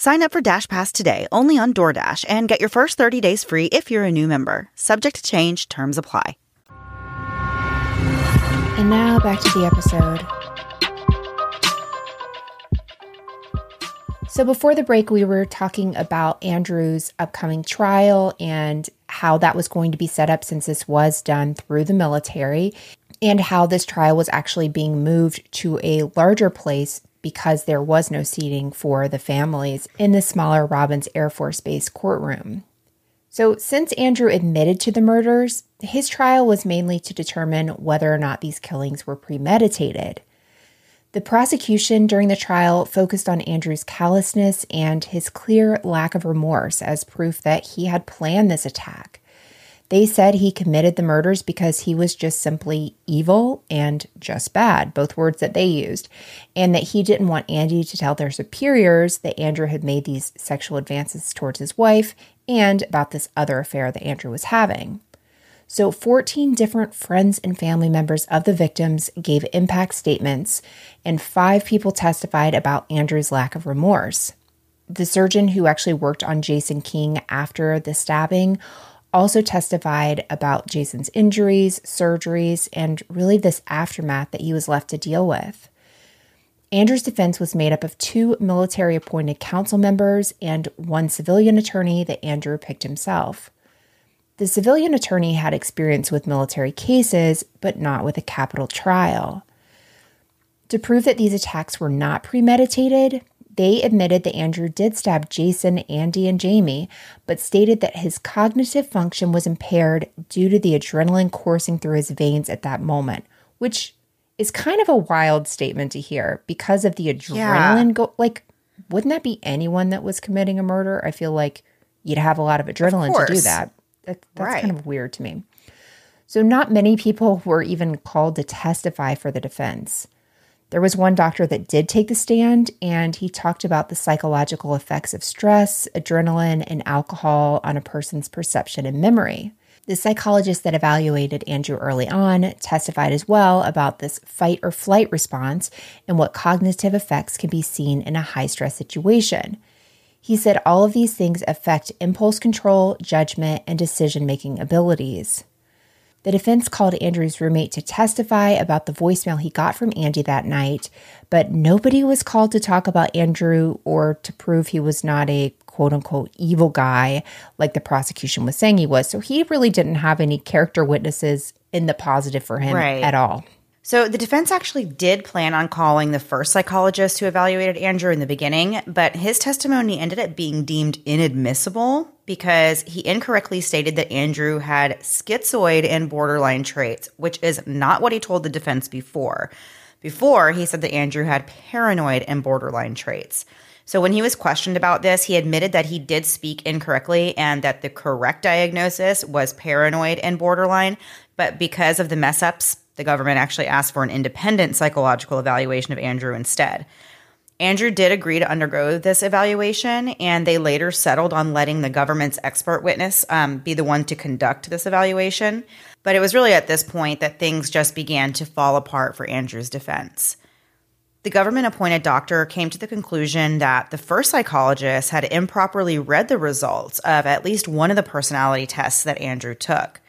Sign up for Dash Pass today only on DoorDash and get your first 30 days free if you're a new member. Subject to change, terms apply. And now back to the episode. So, before the break, we were talking about Andrew's upcoming trial and how that was going to be set up since this was done through the military, and how this trial was actually being moved to a larger place because there was no seating for the families in the smaller Robins Air Force Base courtroom. So, since Andrew admitted to the murders, his trial was mainly to determine whether or not these killings were premeditated. The prosecution during the trial focused on Andrew's callousness and his clear lack of remorse as proof that he had planned this attack. They said he committed the murders because he was just simply evil and just bad, both words that they used, and that he didn't want Andy to tell their superiors that Andrew had made these sexual advances towards his wife and about this other affair that Andrew was having. So, 14 different friends and family members of the victims gave impact statements, and five people testified about Andrew's lack of remorse. The surgeon who actually worked on Jason King after the stabbing also testified about Jason's injuries, surgeries, and really this aftermath that he was left to deal with. Andrew's defense was made up of two military appointed council members and one civilian attorney that Andrew picked himself. The civilian attorney had experience with military cases, but not with a capital trial. To prove that these attacks were not premeditated, they admitted that Andrew did stab Jason, Andy, and Jamie, but stated that his cognitive function was impaired due to the adrenaline coursing through his veins at that moment, which is kind of a wild statement to hear because of the adrenaline. Yeah. Go like, wouldn't that be anyone that was committing a murder? I feel like you'd have a lot of adrenaline of to do that. that that's right. kind of weird to me. So, not many people were even called to testify for the defense. There was one doctor that did take the stand, and he talked about the psychological effects of stress, adrenaline, and alcohol on a person's perception and memory. The psychologist that evaluated Andrew early on testified as well about this fight or flight response and what cognitive effects can be seen in a high stress situation. He said all of these things affect impulse control, judgment, and decision making abilities. The defense called Andrew's roommate to testify about the voicemail he got from Andy that night, but nobody was called to talk about Andrew or to prove he was not a quote unquote evil guy like the prosecution was saying he was. So he really didn't have any character witnesses in the positive for him right. at all. So the defense actually did plan on calling the first psychologist who evaluated Andrew in the beginning, but his testimony ended up being deemed inadmissible because he incorrectly stated that Andrew had schizoid and borderline traits, which is not what he told the defense before. Before, he said that Andrew had paranoid and borderline traits. So when he was questioned about this, he admitted that he did speak incorrectly and that the correct diagnosis was paranoid and borderline, but because of the mess ups the government actually asked for an independent psychological evaluation of Andrew instead. Andrew did agree to undergo this evaluation, and they later settled on letting the government's expert witness um, be the one to conduct this evaluation. But it was really at this point that things just began to fall apart for Andrew's defense. The government appointed doctor came to the conclusion that the first psychologist had improperly read the results of at least one of the personality tests that Andrew took.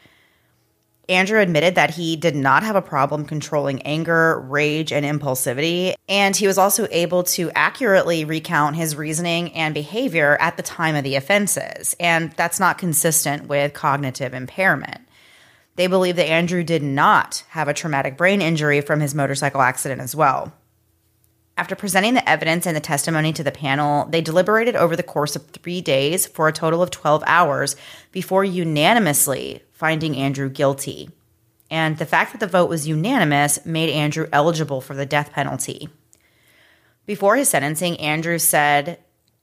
Andrew admitted that he did not have a problem controlling anger, rage, and impulsivity. And he was also able to accurately recount his reasoning and behavior at the time of the offenses. And that's not consistent with cognitive impairment. They believe that Andrew did not have a traumatic brain injury from his motorcycle accident as well. After presenting the evidence and the testimony to the panel, they deliberated over the course of three days for a total of 12 hours before unanimously finding Andrew guilty. And the fact that the vote was unanimous made Andrew eligible for the death penalty. Before his sentencing, Andrew said,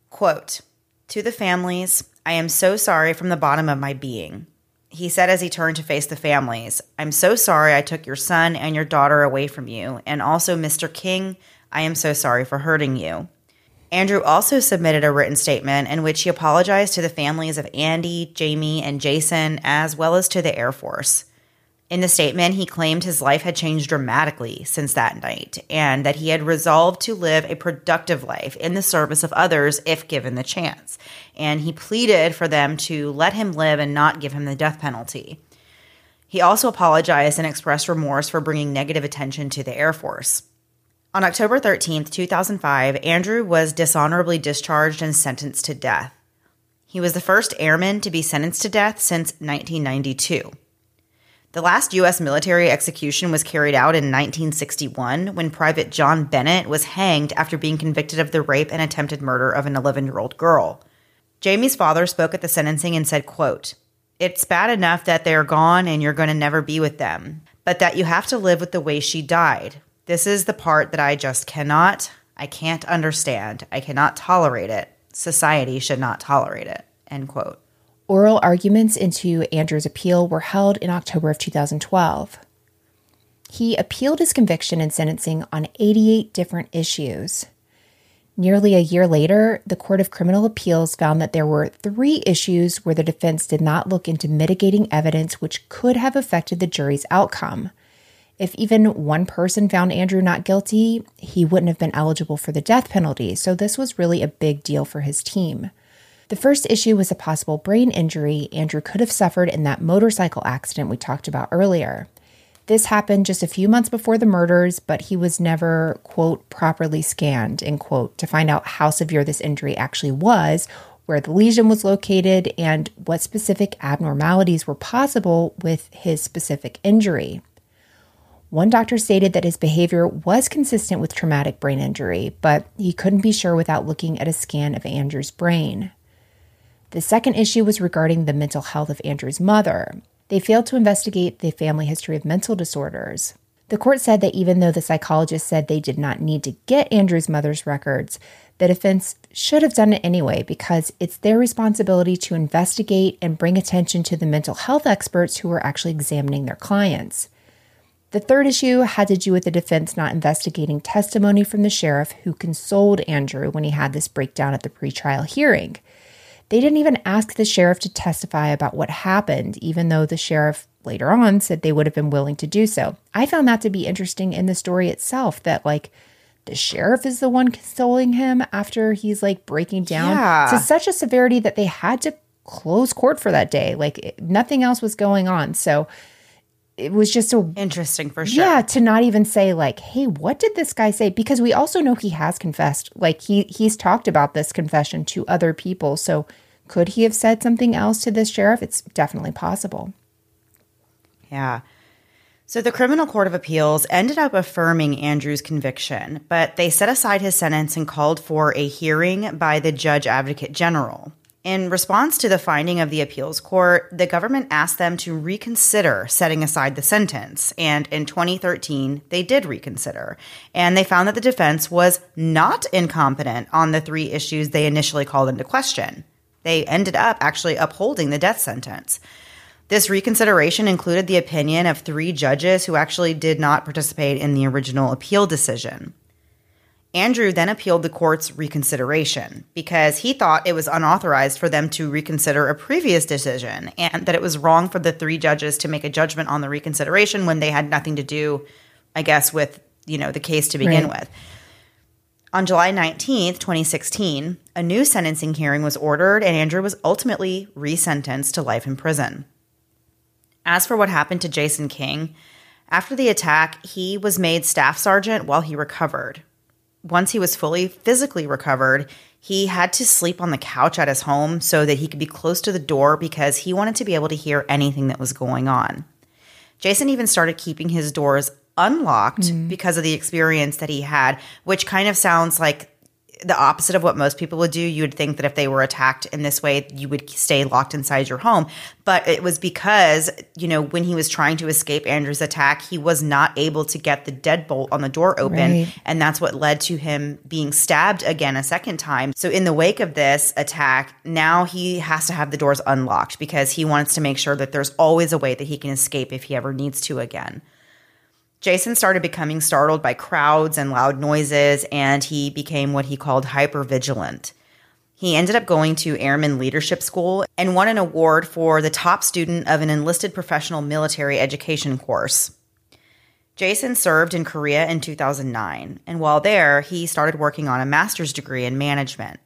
quote, To the families, I am so sorry from the bottom of my being. He said as he turned to face the families, I'm so sorry I took your son and your daughter away from you, and also Mr. King, I am so sorry for hurting you. Andrew also submitted a written statement in which he apologized to the families of Andy, Jamie, and Jason, as well as to the Air Force. In the statement, he claimed his life had changed dramatically since that night and that he had resolved to live a productive life in the service of others if given the chance. And he pleaded for them to let him live and not give him the death penalty. He also apologized and expressed remorse for bringing negative attention to the Air Force. On October 13, 2005, Andrew was dishonorably discharged and sentenced to death. He was the first airman to be sentenced to death since 1992. The last U.S. military execution was carried out in 1961 when Private John Bennett was hanged after being convicted of the rape and attempted murder of an 11 year old girl. Jamie's father spoke at the sentencing and said, quote, It's bad enough that they're gone and you're going to never be with them, but that you have to live with the way she died, this is the part that I just cannot, I can't understand. I cannot tolerate it. Society should not tolerate it. End quote. Oral arguments into Andrew's appeal were held in October of 2012. He appealed his conviction and sentencing on 88 different issues. Nearly a year later, the Court of Criminal Appeals found that there were three issues where the defense did not look into mitigating evidence which could have affected the jury's outcome. If even one person found Andrew not guilty, he wouldn't have been eligible for the death penalty, so this was really a big deal for his team. The first issue was a possible brain injury Andrew could have suffered in that motorcycle accident we talked about earlier. This happened just a few months before the murders, but he was never, quote, properly scanned, end quote, to find out how severe this injury actually was, where the lesion was located, and what specific abnormalities were possible with his specific injury. One doctor stated that his behavior was consistent with traumatic brain injury, but he couldn't be sure without looking at a scan of Andrew's brain. The second issue was regarding the mental health of Andrew's mother. They failed to investigate the family history of mental disorders. The court said that even though the psychologist said they did not need to get Andrew's mother's records, the defense should have done it anyway because it's their responsibility to investigate and bring attention to the mental health experts who were actually examining their clients. The third issue had to do with the defense not investigating testimony from the sheriff who consoled Andrew when he had this breakdown at the pretrial hearing. They didn't even ask the sheriff to testify about what happened, even though the sheriff later on said they would have been willing to do so. I found that to be interesting in the story itself that, like, the sheriff is the one consoling him after he's like breaking down Yeah. to such a severity that they had to close court for that day. Like, nothing else was going on. So it was just a Interesting for sure. yeah, to not even say like, "Hey, what did this guy say?" Because we also know he has confessed. Like he he's talked about this confession to other people. So could he have said something else to this sheriff? It's definitely possible. Yeah. So the Criminal Court of Appeals ended up affirming Andrew's conviction, but they set aside his sentence and called for a hearing by the Judge Advocate General. In response to the finding of the appeals court, the government asked them to reconsider setting aside the sentence. And in 2013, they did reconsider. And they found that the defense was not incompetent on the three issues they initially called into question. They ended up actually upholding the death sentence. This reconsideration included the opinion of three judges who actually did not participate in the original appeal decision. Andrew then appealed the court's reconsideration because he thought it was unauthorized for them to reconsider a previous decision and that it was wrong for the three judges to make a judgment on the reconsideration when they had nothing to do, I guess, with, you know, the case to begin Right. with. On July 19th, 2016, a new sentencing hearing was ordered and Andrew was ultimately resentenced to life in prison. As for what happened to Jason King, after the attack, he was made staff sergeant while he recovered. Once he was fully physically recovered, he had to sleep on the couch at his home so that he could be close to the door because he wanted to be able to hear anything that was going on. Jason even started keeping his doors unlocked mm-hmm. because of the experience that he had, which kind of sounds like the opposite of what most people would do. You would think that if they were attacked in this way, you would stay locked inside your home. But it was because, you know, when he was trying to escape Andrew's attack, he was not able to get the deadbolt on the door open. Right. And that's what led to him being stabbed again a second time. So, in the wake of this attack, now he has to have the doors unlocked because he wants to make sure that there's always a way that he can escape if he ever needs to again. Jason started becoming startled by crowds and loud noises, and he became what he called hypervigilant. He ended up going to Airman Leadership School and won an award for the top student of an enlisted professional military education course. Jason served in Korea in 2009, and while there, he started working on a master's degree in management.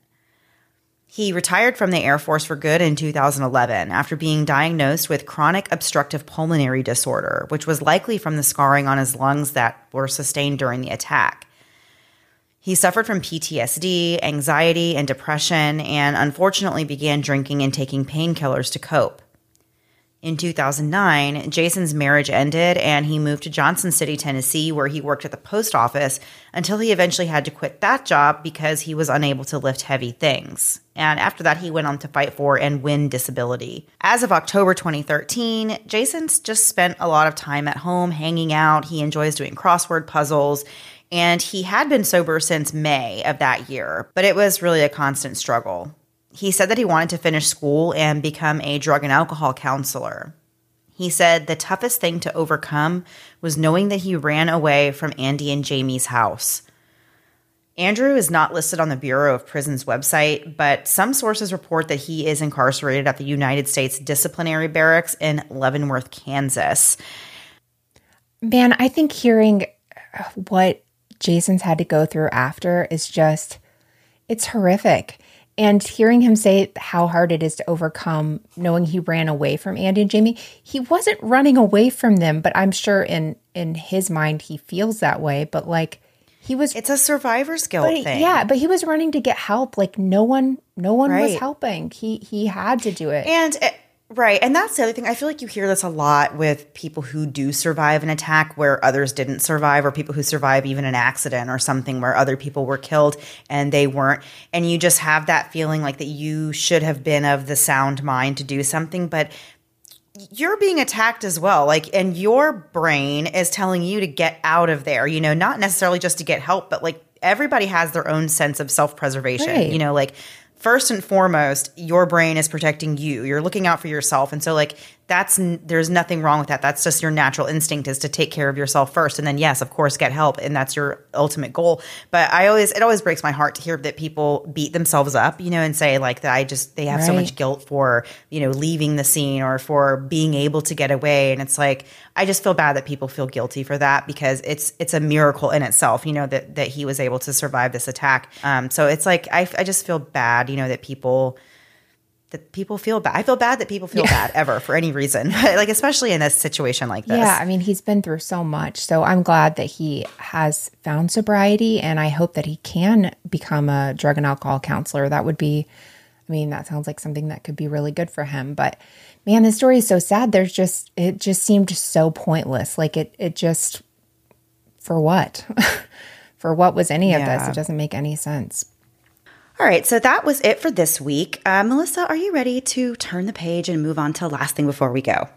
He retired from the Air Force for good in 2011 after being diagnosed with chronic obstructive pulmonary disorder, which was likely from the scarring on his lungs that were sustained during the attack. He suffered from PTSD, anxiety, and depression, and unfortunately began drinking and taking painkillers to cope. In 2009, Jason's marriage ended and he moved to Johnson City, Tennessee, where he worked at the post office until he eventually had to quit that job because he was unable to lift heavy things. And after that, he went on to fight for and win disability. As of October 2013, Jason's just spent a lot of time at home hanging out. He enjoys doing crossword puzzles. And he had been sober since May of that year, but it was really a constant struggle. He said that he wanted to finish school and become a drug and alcohol counselor. He said the toughest thing to overcome was knowing that he ran away from Andy and Jamie's house. Andrew is not listed on the Bureau of Prisons website, but some sources report that he is incarcerated at the United States Disciplinary Barracks in Leavenworth, Kansas. Man, I think hearing what Jason's had to go through after is just, it's horrific. And hearing him say how hard it is to overcome knowing he ran away from Andy and Jamie, he wasn't running away from them, but I'm sure in in his mind he feels that way. But like he was It's a survivor's guilt he- thing. yeah, but he was running to get help. Like no one no one was helping. He he had to do it. And uh, right, and that's the other thing. I feel like you hear this a lot with people who do survive an attack where others didn't survive, or people who survive even an accident or something where other people were killed and they weren't. And you just have that feeling like that you should have been of the sound mind to do something, but you're being attacked as well. Like, and your brain is telling you to get out of there, you know, not necessarily just to get help, but like everybody has their own sense of self preservation, Right. you know, like first and foremost, your brain is protecting you. You're looking out for yourself. And so, like, that's there's nothing wrong with that. That's just your natural instinct is to take care of yourself first, and then yes, of course, get help, and that's your ultimate goal. But I always it always breaks my heart to hear that people beat themselves up, you know, and say like that I just they have right. so much guilt for you know leaving the scene or for being able to get away, and it's like I just feel bad that people feel guilty for that because it's it's a miracle in itself, you know, that that he was able to survive this attack. Um, so it's like I I just feel bad, you know, that people that people feel bad. I feel bad that people feel yeah. bad ever for any reason, like especially in a situation like this. Yeah, I mean, he's been through so much. So I'm glad that he has found sobriety and I hope that he can become a drug and alcohol counselor. That would be I mean, that sounds like something that could be really good for him, but man, the story is so sad. There's just it just seemed so pointless. Like it it just for what? for what was any yeah. of this? It doesn't make any sense. All right, so that was it for this week. Uh, Melissa, are you ready to turn the page and move on to the last thing before we go?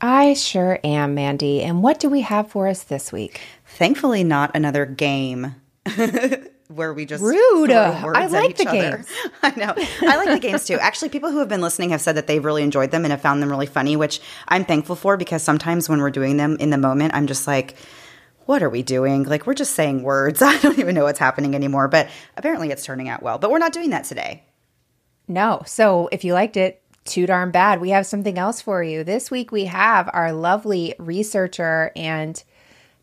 I sure am, Mandy. And what do we have for us this week? Thankfully, not another game. where we just rude. I like the other. games. I know. I like the games too. Actually, people who have been listening have said that they've really enjoyed them and have found them really funny, which I'm thankful for because sometimes when we're doing them in the moment, I'm just like, what are we doing? Like, we're just saying words. I don't even know what's happening anymore, but apparently it's turning out well. But we're not doing that today. No. So if you liked it, too darn bad. We have something else for you. This week we have our lovely researcher and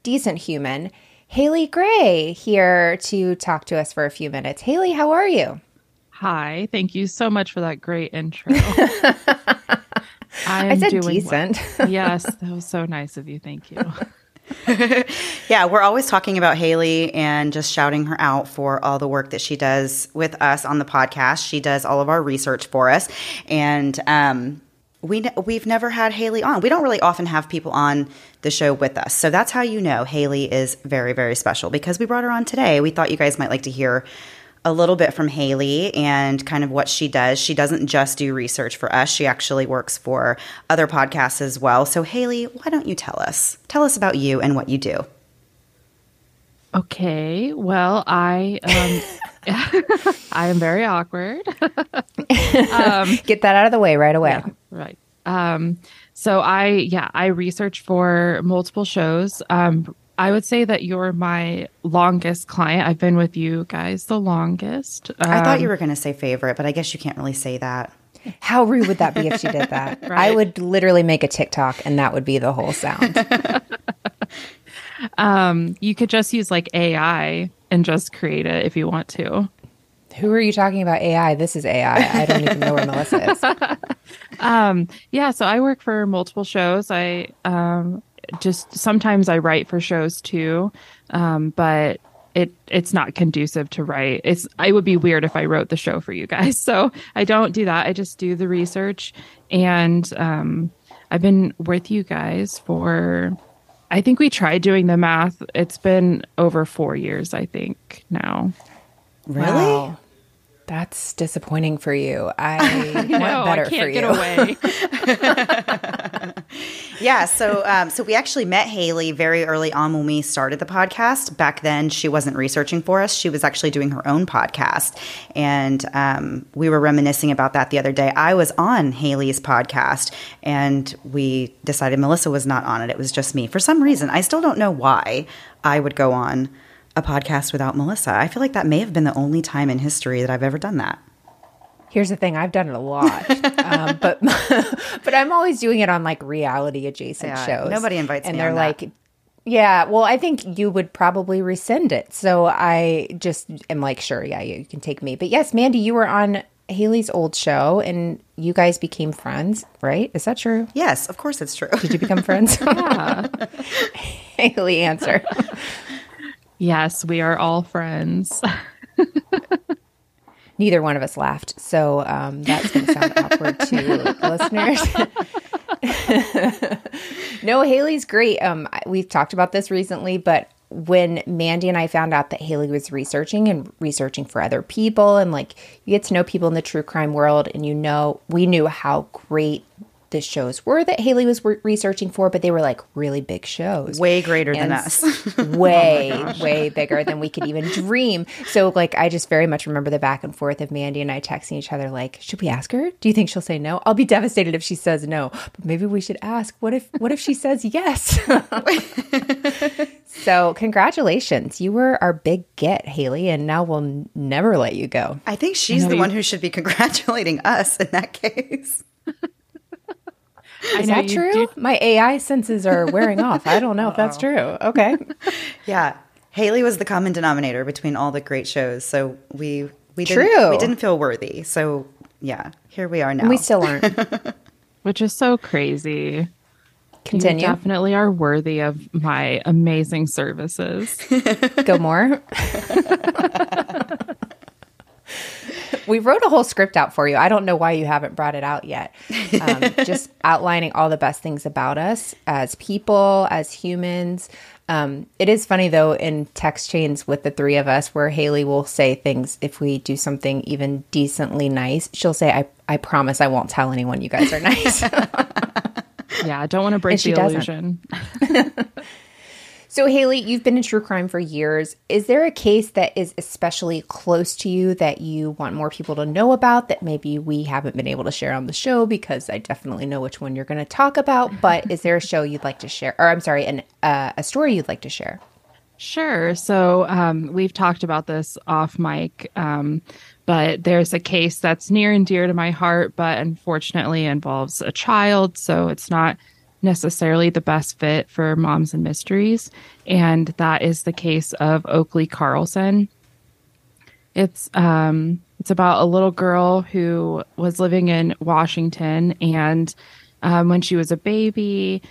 decent human, Haley Gray, here to talk to us for a few minutes. Haley, how are you? Hi. Thank you so much for that great intro. I, I said decent. Well. Yes, that was so nice of you. Thank you. yeah, we're always talking about Haley and just shouting her out for all the work that she does with us on the podcast. She does all of our research for us, and um, we we've never had Haley on. We don't really often have people on the show with us, so that's how you know Haley is very very special because we brought her on today. We thought you guys might like to hear a little bit from Haley and kind of what she does. She doesn't just do research for us, she actually works for other podcasts as well. So, Haley, why don't you tell us? Tell us about you and what you do. Okay. Well, I um, I am very awkward. um, Get that out of the way right away. Yeah, right. Um, so I yeah I research for multiple shows. Um, I would say that you're my longest client. I've been with you guys the longest. Um, I thought you um, were going to say favorite, but I guess you can't really say that. How rude would that be if she did that? right? I would literally make a TikTok and that would be the whole sound. um, you could just use like AI and just create it if you want to. Who are you talking about AI? This is AI. I don't even know where Melissa is. um, yeah, so I work for multiple shows. I um, just sometimes I write for shows too, um, but it it's not conducive to write. It's I would be weird if I wrote the show for you guys. So I don't do that. I just do the research, and um, I've been with you guys for. I think we tried doing the math. It's been over four years. I think now. Really? Wow. That's disappointing for you. I want no, better I can't for you. Get away. yeah. So, um, so we actually met Haley very early on when we started the podcast. Back then, she wasn't researching for us; she was actually doing her own podcast, and um, we were reminiscing about that the other day. I was on Haley's podcast, and we decided Melissa was not on it; it was just me. For some reason, I still don't know why I would go on a podcast without Melissa. I feel like that may have been the only time in history that I've ever done that. Here's the thing: I've done it a lot, um, but but I'm always doing it on like reality adjacent yeah, shows. Nobody invites and me, and they're like, that. yeah. Well, I think you would probably rescind it, so I just am like, sure, yeah, you can take me. But yes, Mandy, you were on Haley's old show, and you guys became friends, right? Is that true? Yes, of course it's true. Did you become friends? yeah. Haley, answer. Yes, we are all friends. Neither one of us laughed, so um, that's going to sound awkward to listeners. no, Haley's great. Um, we've talked about this recently, but when Mandy and I found out that Haley was researching and researching for other people, and like you get to know people in the true crime world, and you know, we knew how great the shows were that Haley was re- researching for, but they were like really big shows. Way greater than us. Oh way, way bigger than we could even dream. So, like, I just very much remember the back and forth of Mandy and I texting each other, like, should we ask her? Do you think she'll say no? I'll be devastated if she says no, but maybe we should ask. What if, what if she says yes? so, congratulations. You were our big get, Haley, and now we'll never let you go. I think she's the you- one who should be congratulating us in that case. I Is know that true? do- My AI senses are wearing off. I don't know if that's true. Okay. Yeah. Haley was the common denominator between all the great shows. So we we didn't True. we didn't feel worthy. So yeah, here we are now. We still aren't. which is so crazy. Continue. You definitely are worthy of my amazing services. Go more. We wrote a whole script out for you. I don't know why you haven't brought it out yet. Um, just outlining all the best things about us as people, as humans. Um, it is funny though in text chains with the three of us where Haley will say things if we do something even decently nice. She'll say, "I I promise I won't tell anyone you guys are nice." yeah, I don't want to break the doesn't. illusion. So, Haley, you've been in true crime for years. Is there a case that is especially close to you that you want more people to know about that maybe we haven't been able to share on the show? Because I definitely know which one you're going to talk about. But is there a show you'd like to share, or I'm sorry, an uh, a story you'd like to share? Sure. So um, we've talked about this off mic, um, but there's a case that's near and dear to my heart, but unfortunately involves a child. So it's not necessarily the best fit for moms and mysteries. And that is the case of Oakley Carlson. It's um, it's about a little girl who was living in Washington, and um, when she was a baby,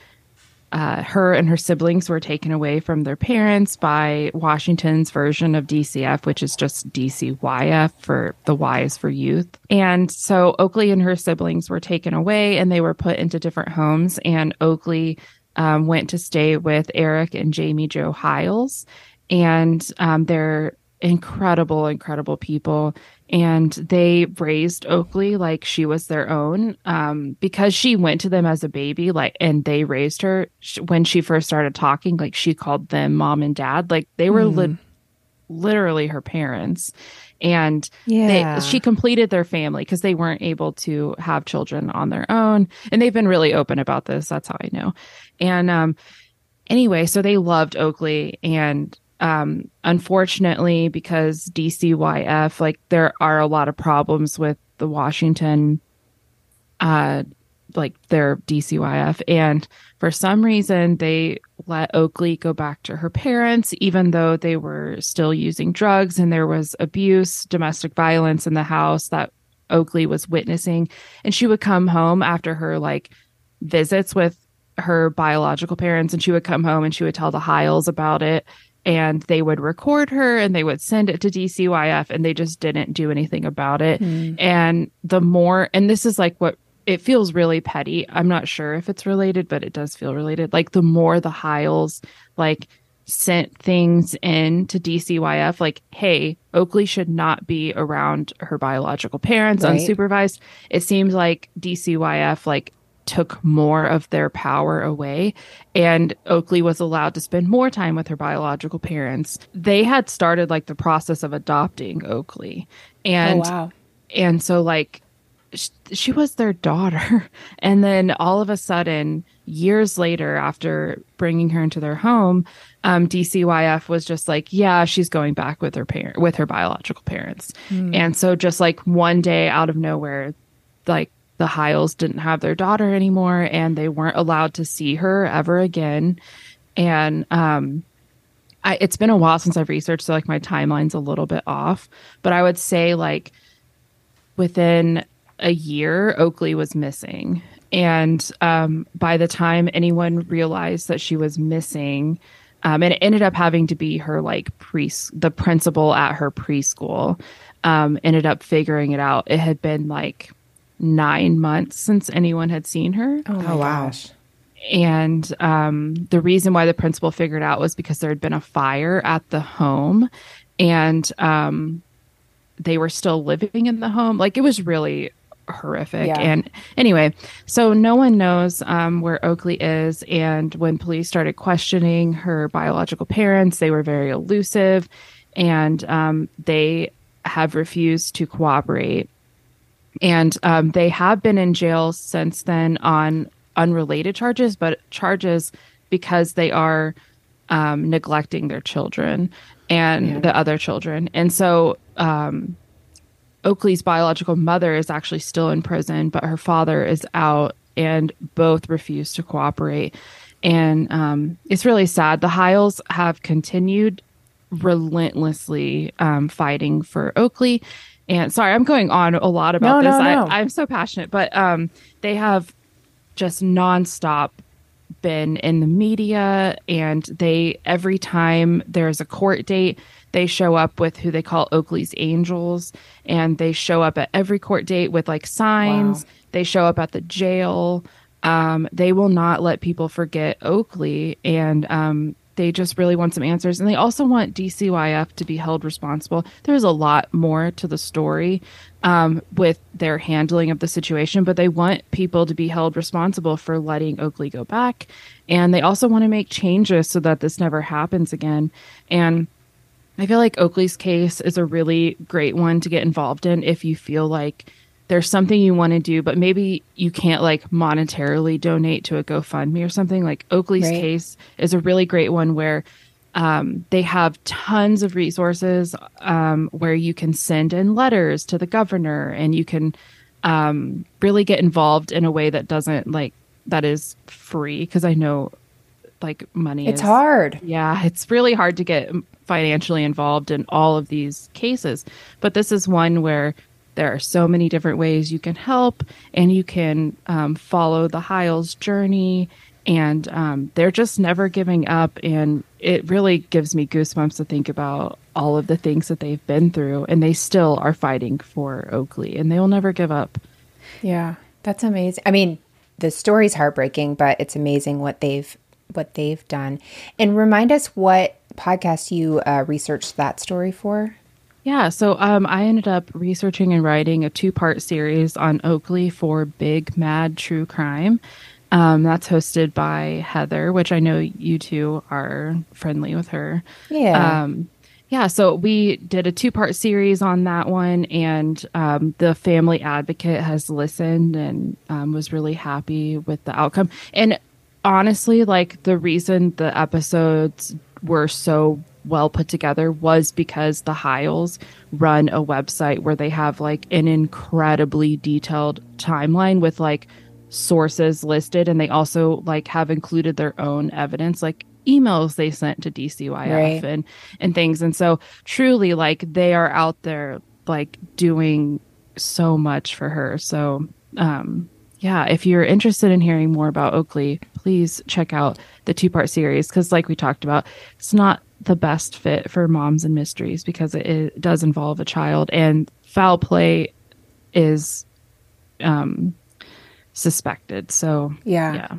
uh, her and her siblings were taken away from their parents by Washington's version of DCF, which is just DCYF for the Y is for youth. And so Oakley and her siblings were taken away and they were put into different homes. And Oakley um, went to stay with Eric and Jamie Jo Hiles. And um, they're incredible, incredible people. And they raised Oakley like she was their own um, because she went to them as a baby, like, and they raised her when she first started talking. Like, she called them mom and dad. Like, they were lit literally her parents. And Yeah. they, she completed their family because they weren't able to have children on their own. And they've been really open about this. That's how I know. And um, anyway, so they loved Oakley. And um, unfortunately, because DCYF, like there are a lot of problems with the Washington, uh, like their DCYF. And for some reason, they let Oakley go back to her parents, even though they were still using drugs and there was abuse, domestic violence in the house that Oakley was witnessing. And she would come home after her like visits with her biological parents and she would come home and she would tell the Hiles about it and they would record her and they would send it to DCYF and they just didn't do anything about it. Hmm. And the more and this is like what it feels really petty. I'm not sure if it's related, but it does feel related. Like the more the Hiles like sent things in to DCYF, like, hey, Oakley should not be around her biological parents Right. unsupervised. It seems like DCYF like took more of their power away and Oakley was allowed to spend more time with her biological parents. They had started like the process of adopting Oakley. And and so like she was their daughter and then all of a sudden years later after bringing her into their home um, dcyf was just like yeah she's going back with her parent with her biological parents and so just like one day out of nowhere like the Hiles didn't have their daughter anymore and they weren't allowed to see her ever again and um I, it's been a while since I've researched, so like my timeline's a little bit off. But I would say like within a year, Oakley was missing. And um, by the time anyone realized that she was missing, um, and it ended up having to be her like pre the principal at her preschool um, ended up figuring it out. It had been like nine months since anyone had seen her Oh, my wow. gosh. and um, the reason why the principal figured out was because there had been a fire at the home and um, they were still living in the home like it was really horrific. Yeah. And anyway, so no one knows um, where Oakley is. And when police started questioning her biological parents, they were very elusive and um, they have refused to cooperate. And um, they have been in jail since then on unrelated charges, but charges because they are um, neglecting their children and yeah. the other children. And so um, Oakley's biological mother is actually still in prison, but her father is out, and both refuse to cooperate. And um, it's really sad. The Hiles have continued relentlessly um, fighting for Oakley. And sorry, I'm going on a lot about no, this. No, no. I, I'm so passionate, but um, they have just nonstop been in the media, and they every time there's a court date, they show up with who they call Oakley's Angels, and they show up at every court date with like signs. Wow. They show up at the jail. Um, they will not let people forget Oakley, and um, they just really want some answers. And they also want DCYF to be held responsible. There's a lot more to the story um, with their handling of the situation, but they want people to be held responsible for letting Oakley go back. And they also want to make changes so that this never happens again. And I feel like Oakley's case is a really great one to get involved in if you feel like there's something you want to do, but maybe you can't like monetarily donate to a GoFundMe or something. Like Oakley's right. case is a really great one where um, they have tons of resources um, where you can send in letters to the governor and you can um, really get involved in a way that doesn't like that is free because I know like money it's is, hard yeah it's really hard to get financially involved in all of these cases but this is one where there are so many different ways you can help and you can um, follow the Hiles journey. And um, they're just never giving up. And it really gives me goosebumps to think about all of the things that they've been through. And they still are fighting for Oakley and they will never give up. Yeah, that's amazing. I mean, the story's heartbreaking, but it's amazing what they've what they've done. And remind us what podcast you uh, researched that story for. Yeah, so um, I ended up researching and writing a two part series on Oakley for Big Mad True Crime. Um, that's hosted by Heather, which I know you two are friendly with her. Yeah. Um, yeah, so we did a two part series on that one, and um, the family advocate has listened and um, was really happy with the outcome. And honestly, like the reason the episodes were so well put together was because the Hiles run a website where they have like an incredibly detailed timeline with like sources listed and they also like have included their own evidence like emails they sent to DCYF right. and and things and so truly like they are out there like doing so much for her so um yeah if you're interested in hearing more about Oakley please check out the two part series because like we talked about it's not the best fit for moms and mysteries because it, it does involve a child and foul play is um suspected so yeah yeah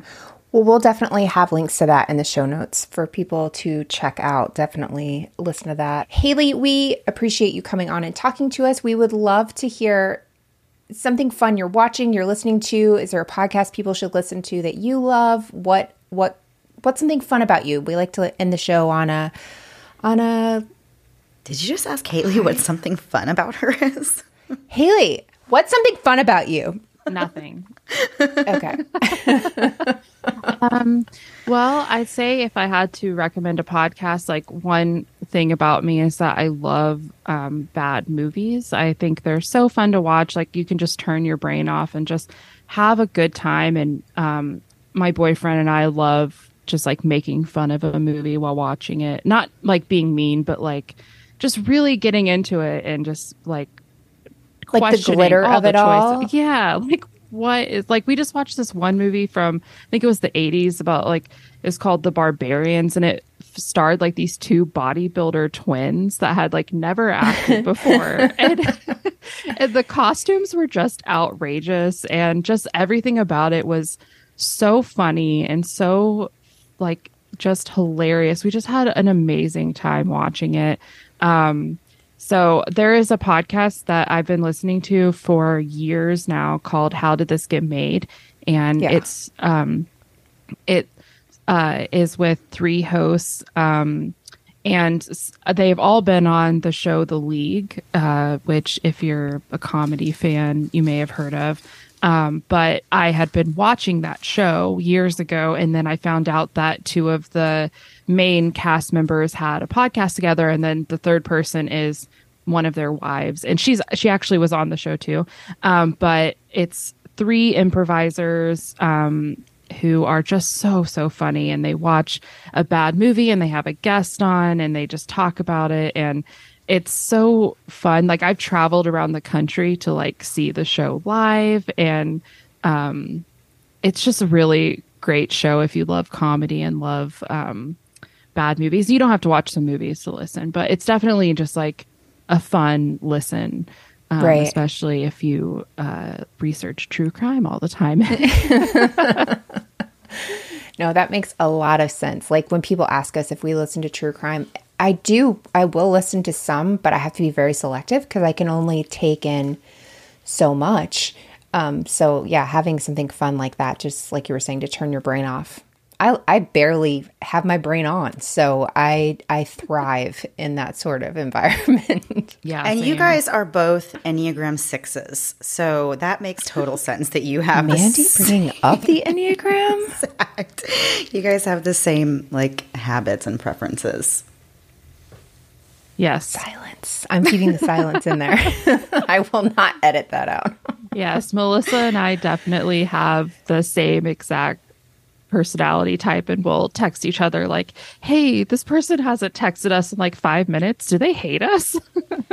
well, we'll definitely have links to that in the show notes for people to check out. Definitely listen to that. Haley, we appreciate you coming on and talking to us. We would love to hear something fun you're watching, you're listening to. Is there a podcast people should listen to that you love? What what what's something fun about you? We like to end the show on a on a. Did you just ask Haley what something fun about her is? Haley, what's something fun about you? Nothing. okay. um, well, I'd say if I had to recommend a podcast, like one thing about me is that I love um, bad movies. I think they're so fun to watch. Like you can just turn your brain off and just have a good time. And um, my boyfriend and I love just like making fun of a movie while watching it. Not like being mean, but like just really getting into it and just like like the glitter of it all. Yeah, like what is like we just watched this one movie from I think it was the 80s about like it's called The Barbarians and it starred like these two bodybuilder twins that had like never acted before and, and the costumes were just outrageous and just everything about it was so funny and so like just hilarious. We just had an amazing time watching it. Um, So there is a podcast that I've been listening to for years now called How Did This Get Made? And Yeah. it's um it uh is with three hosts um and they've all been on the show The League, uh, which, if you're a comedy fan, you may have heard of. Um, but I had been watching that show years ago, and then I found out that two of the main cast members had a podcast together, and then the third person is one of their wives, and she's she actually was on the show too. Um, but it's three improvisers um, who are just so so funny and they watch a bad movie and they have a guest on and they just talk about it and it's so fun like i've traveled around the country to like see the show live and um it's just a really great show if you love comedy and love um bad movies you don't have to watch some movies to listen but it's definitely just like a fun listen um, Right. especially if you uh, research true crime all the time No, that makes a lot of sense. Like when people ask us if we listen to true crime, I do, I will listen to some, but I have to be very selective because I can only take in so much. Um, so yeah, having something fun like that, just like you were saying, to turn your brain off. I, I barely have my brain on, so I I thrive in that sort of environment. yeah And you guys are both Enneagram sixes, so that makes total sense that you have the Mandy bringing up the enneagram. exact- You guys have the same like habits and preferences. Yes Silence. I'm keeping the silence in there. I will not edit that out. Yes, Melissa and I definitely have the same exact personality type and we'll text each other like, "Hey, this person hasn't texted us in like 5 minutes. Do they hate us?"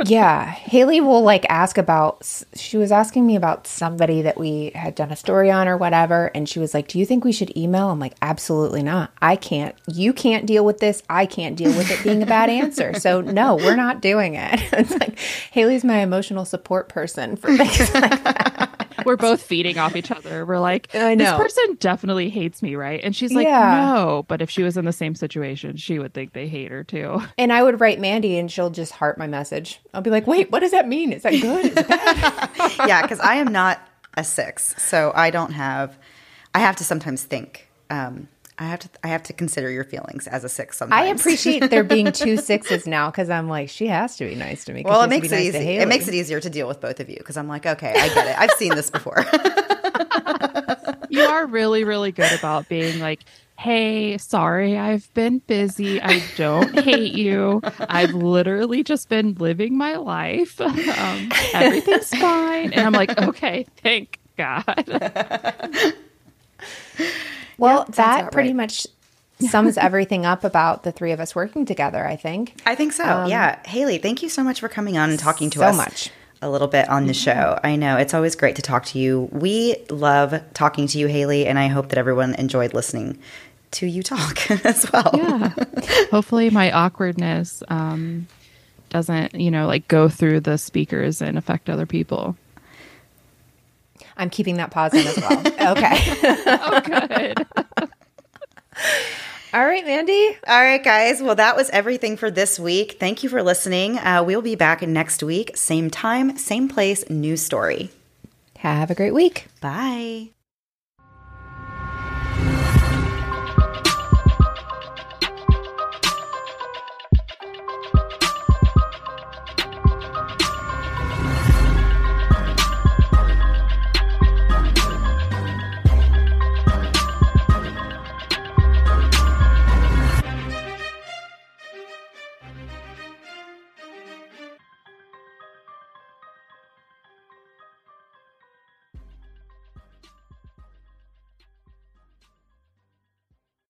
Yeah, Haley will like ask about. She was asking me about somebody that we had done a story on or whatever, and she was like, "Do you think we should email?" I'm like, "Absolutely not. I can't. You can't deal with this. I can't deal with it being a bad answer. So no, we're not doing it." It's like Haley's my emotional support person for things like that. We're both feeding off each other. We're like, I "This person definitely hates me, right?" And she's like, Yeah. "No," but if she was in the same situation, she would think they hate her too. And I would write Mandy, and she'll just heart my message. I'll be like, "Wait, what does that mean? Is that good? Is it bad?" yeah, because I am not a six, so I don't have. I have to sometimes think. Um, I have to. I have to consider your feelings as a six. Sometimes I appreciate there being two sixes now because I'm like, she has to be nice to me. 'cause Well, it makes it nice easy. It makes it easier to deal with both of you because I'm like, okay, I get it. I've seen this before. you are really, really good about being like, hey, sorry, I've been busy. I don't hate you. I've literally just been living my life. Um, everything's fine. And I'm like, okay, thank God. Well, sounds that about pretty right. much sums everything up about the three of us working together, I think. I think so. yeah, Haley, thank you so much for coming on and talking to so us much. a little bit on the show. I know it's always great to talk to you. We love talking to you, Haley, and I hope that everyone enjoyed listening to you talk as well. Yeah. Hopefully, my awkwardness um, doesn't, you know, like go through the speakers and affect other people. I'm keeping that pause in as well. okay. Oh, good. All right, Mandy. All right, guys. Well, that was everything for this week. Thank you for listening. Uh, we'll be back next week, same time, same place, new story. Have a great week. Bye.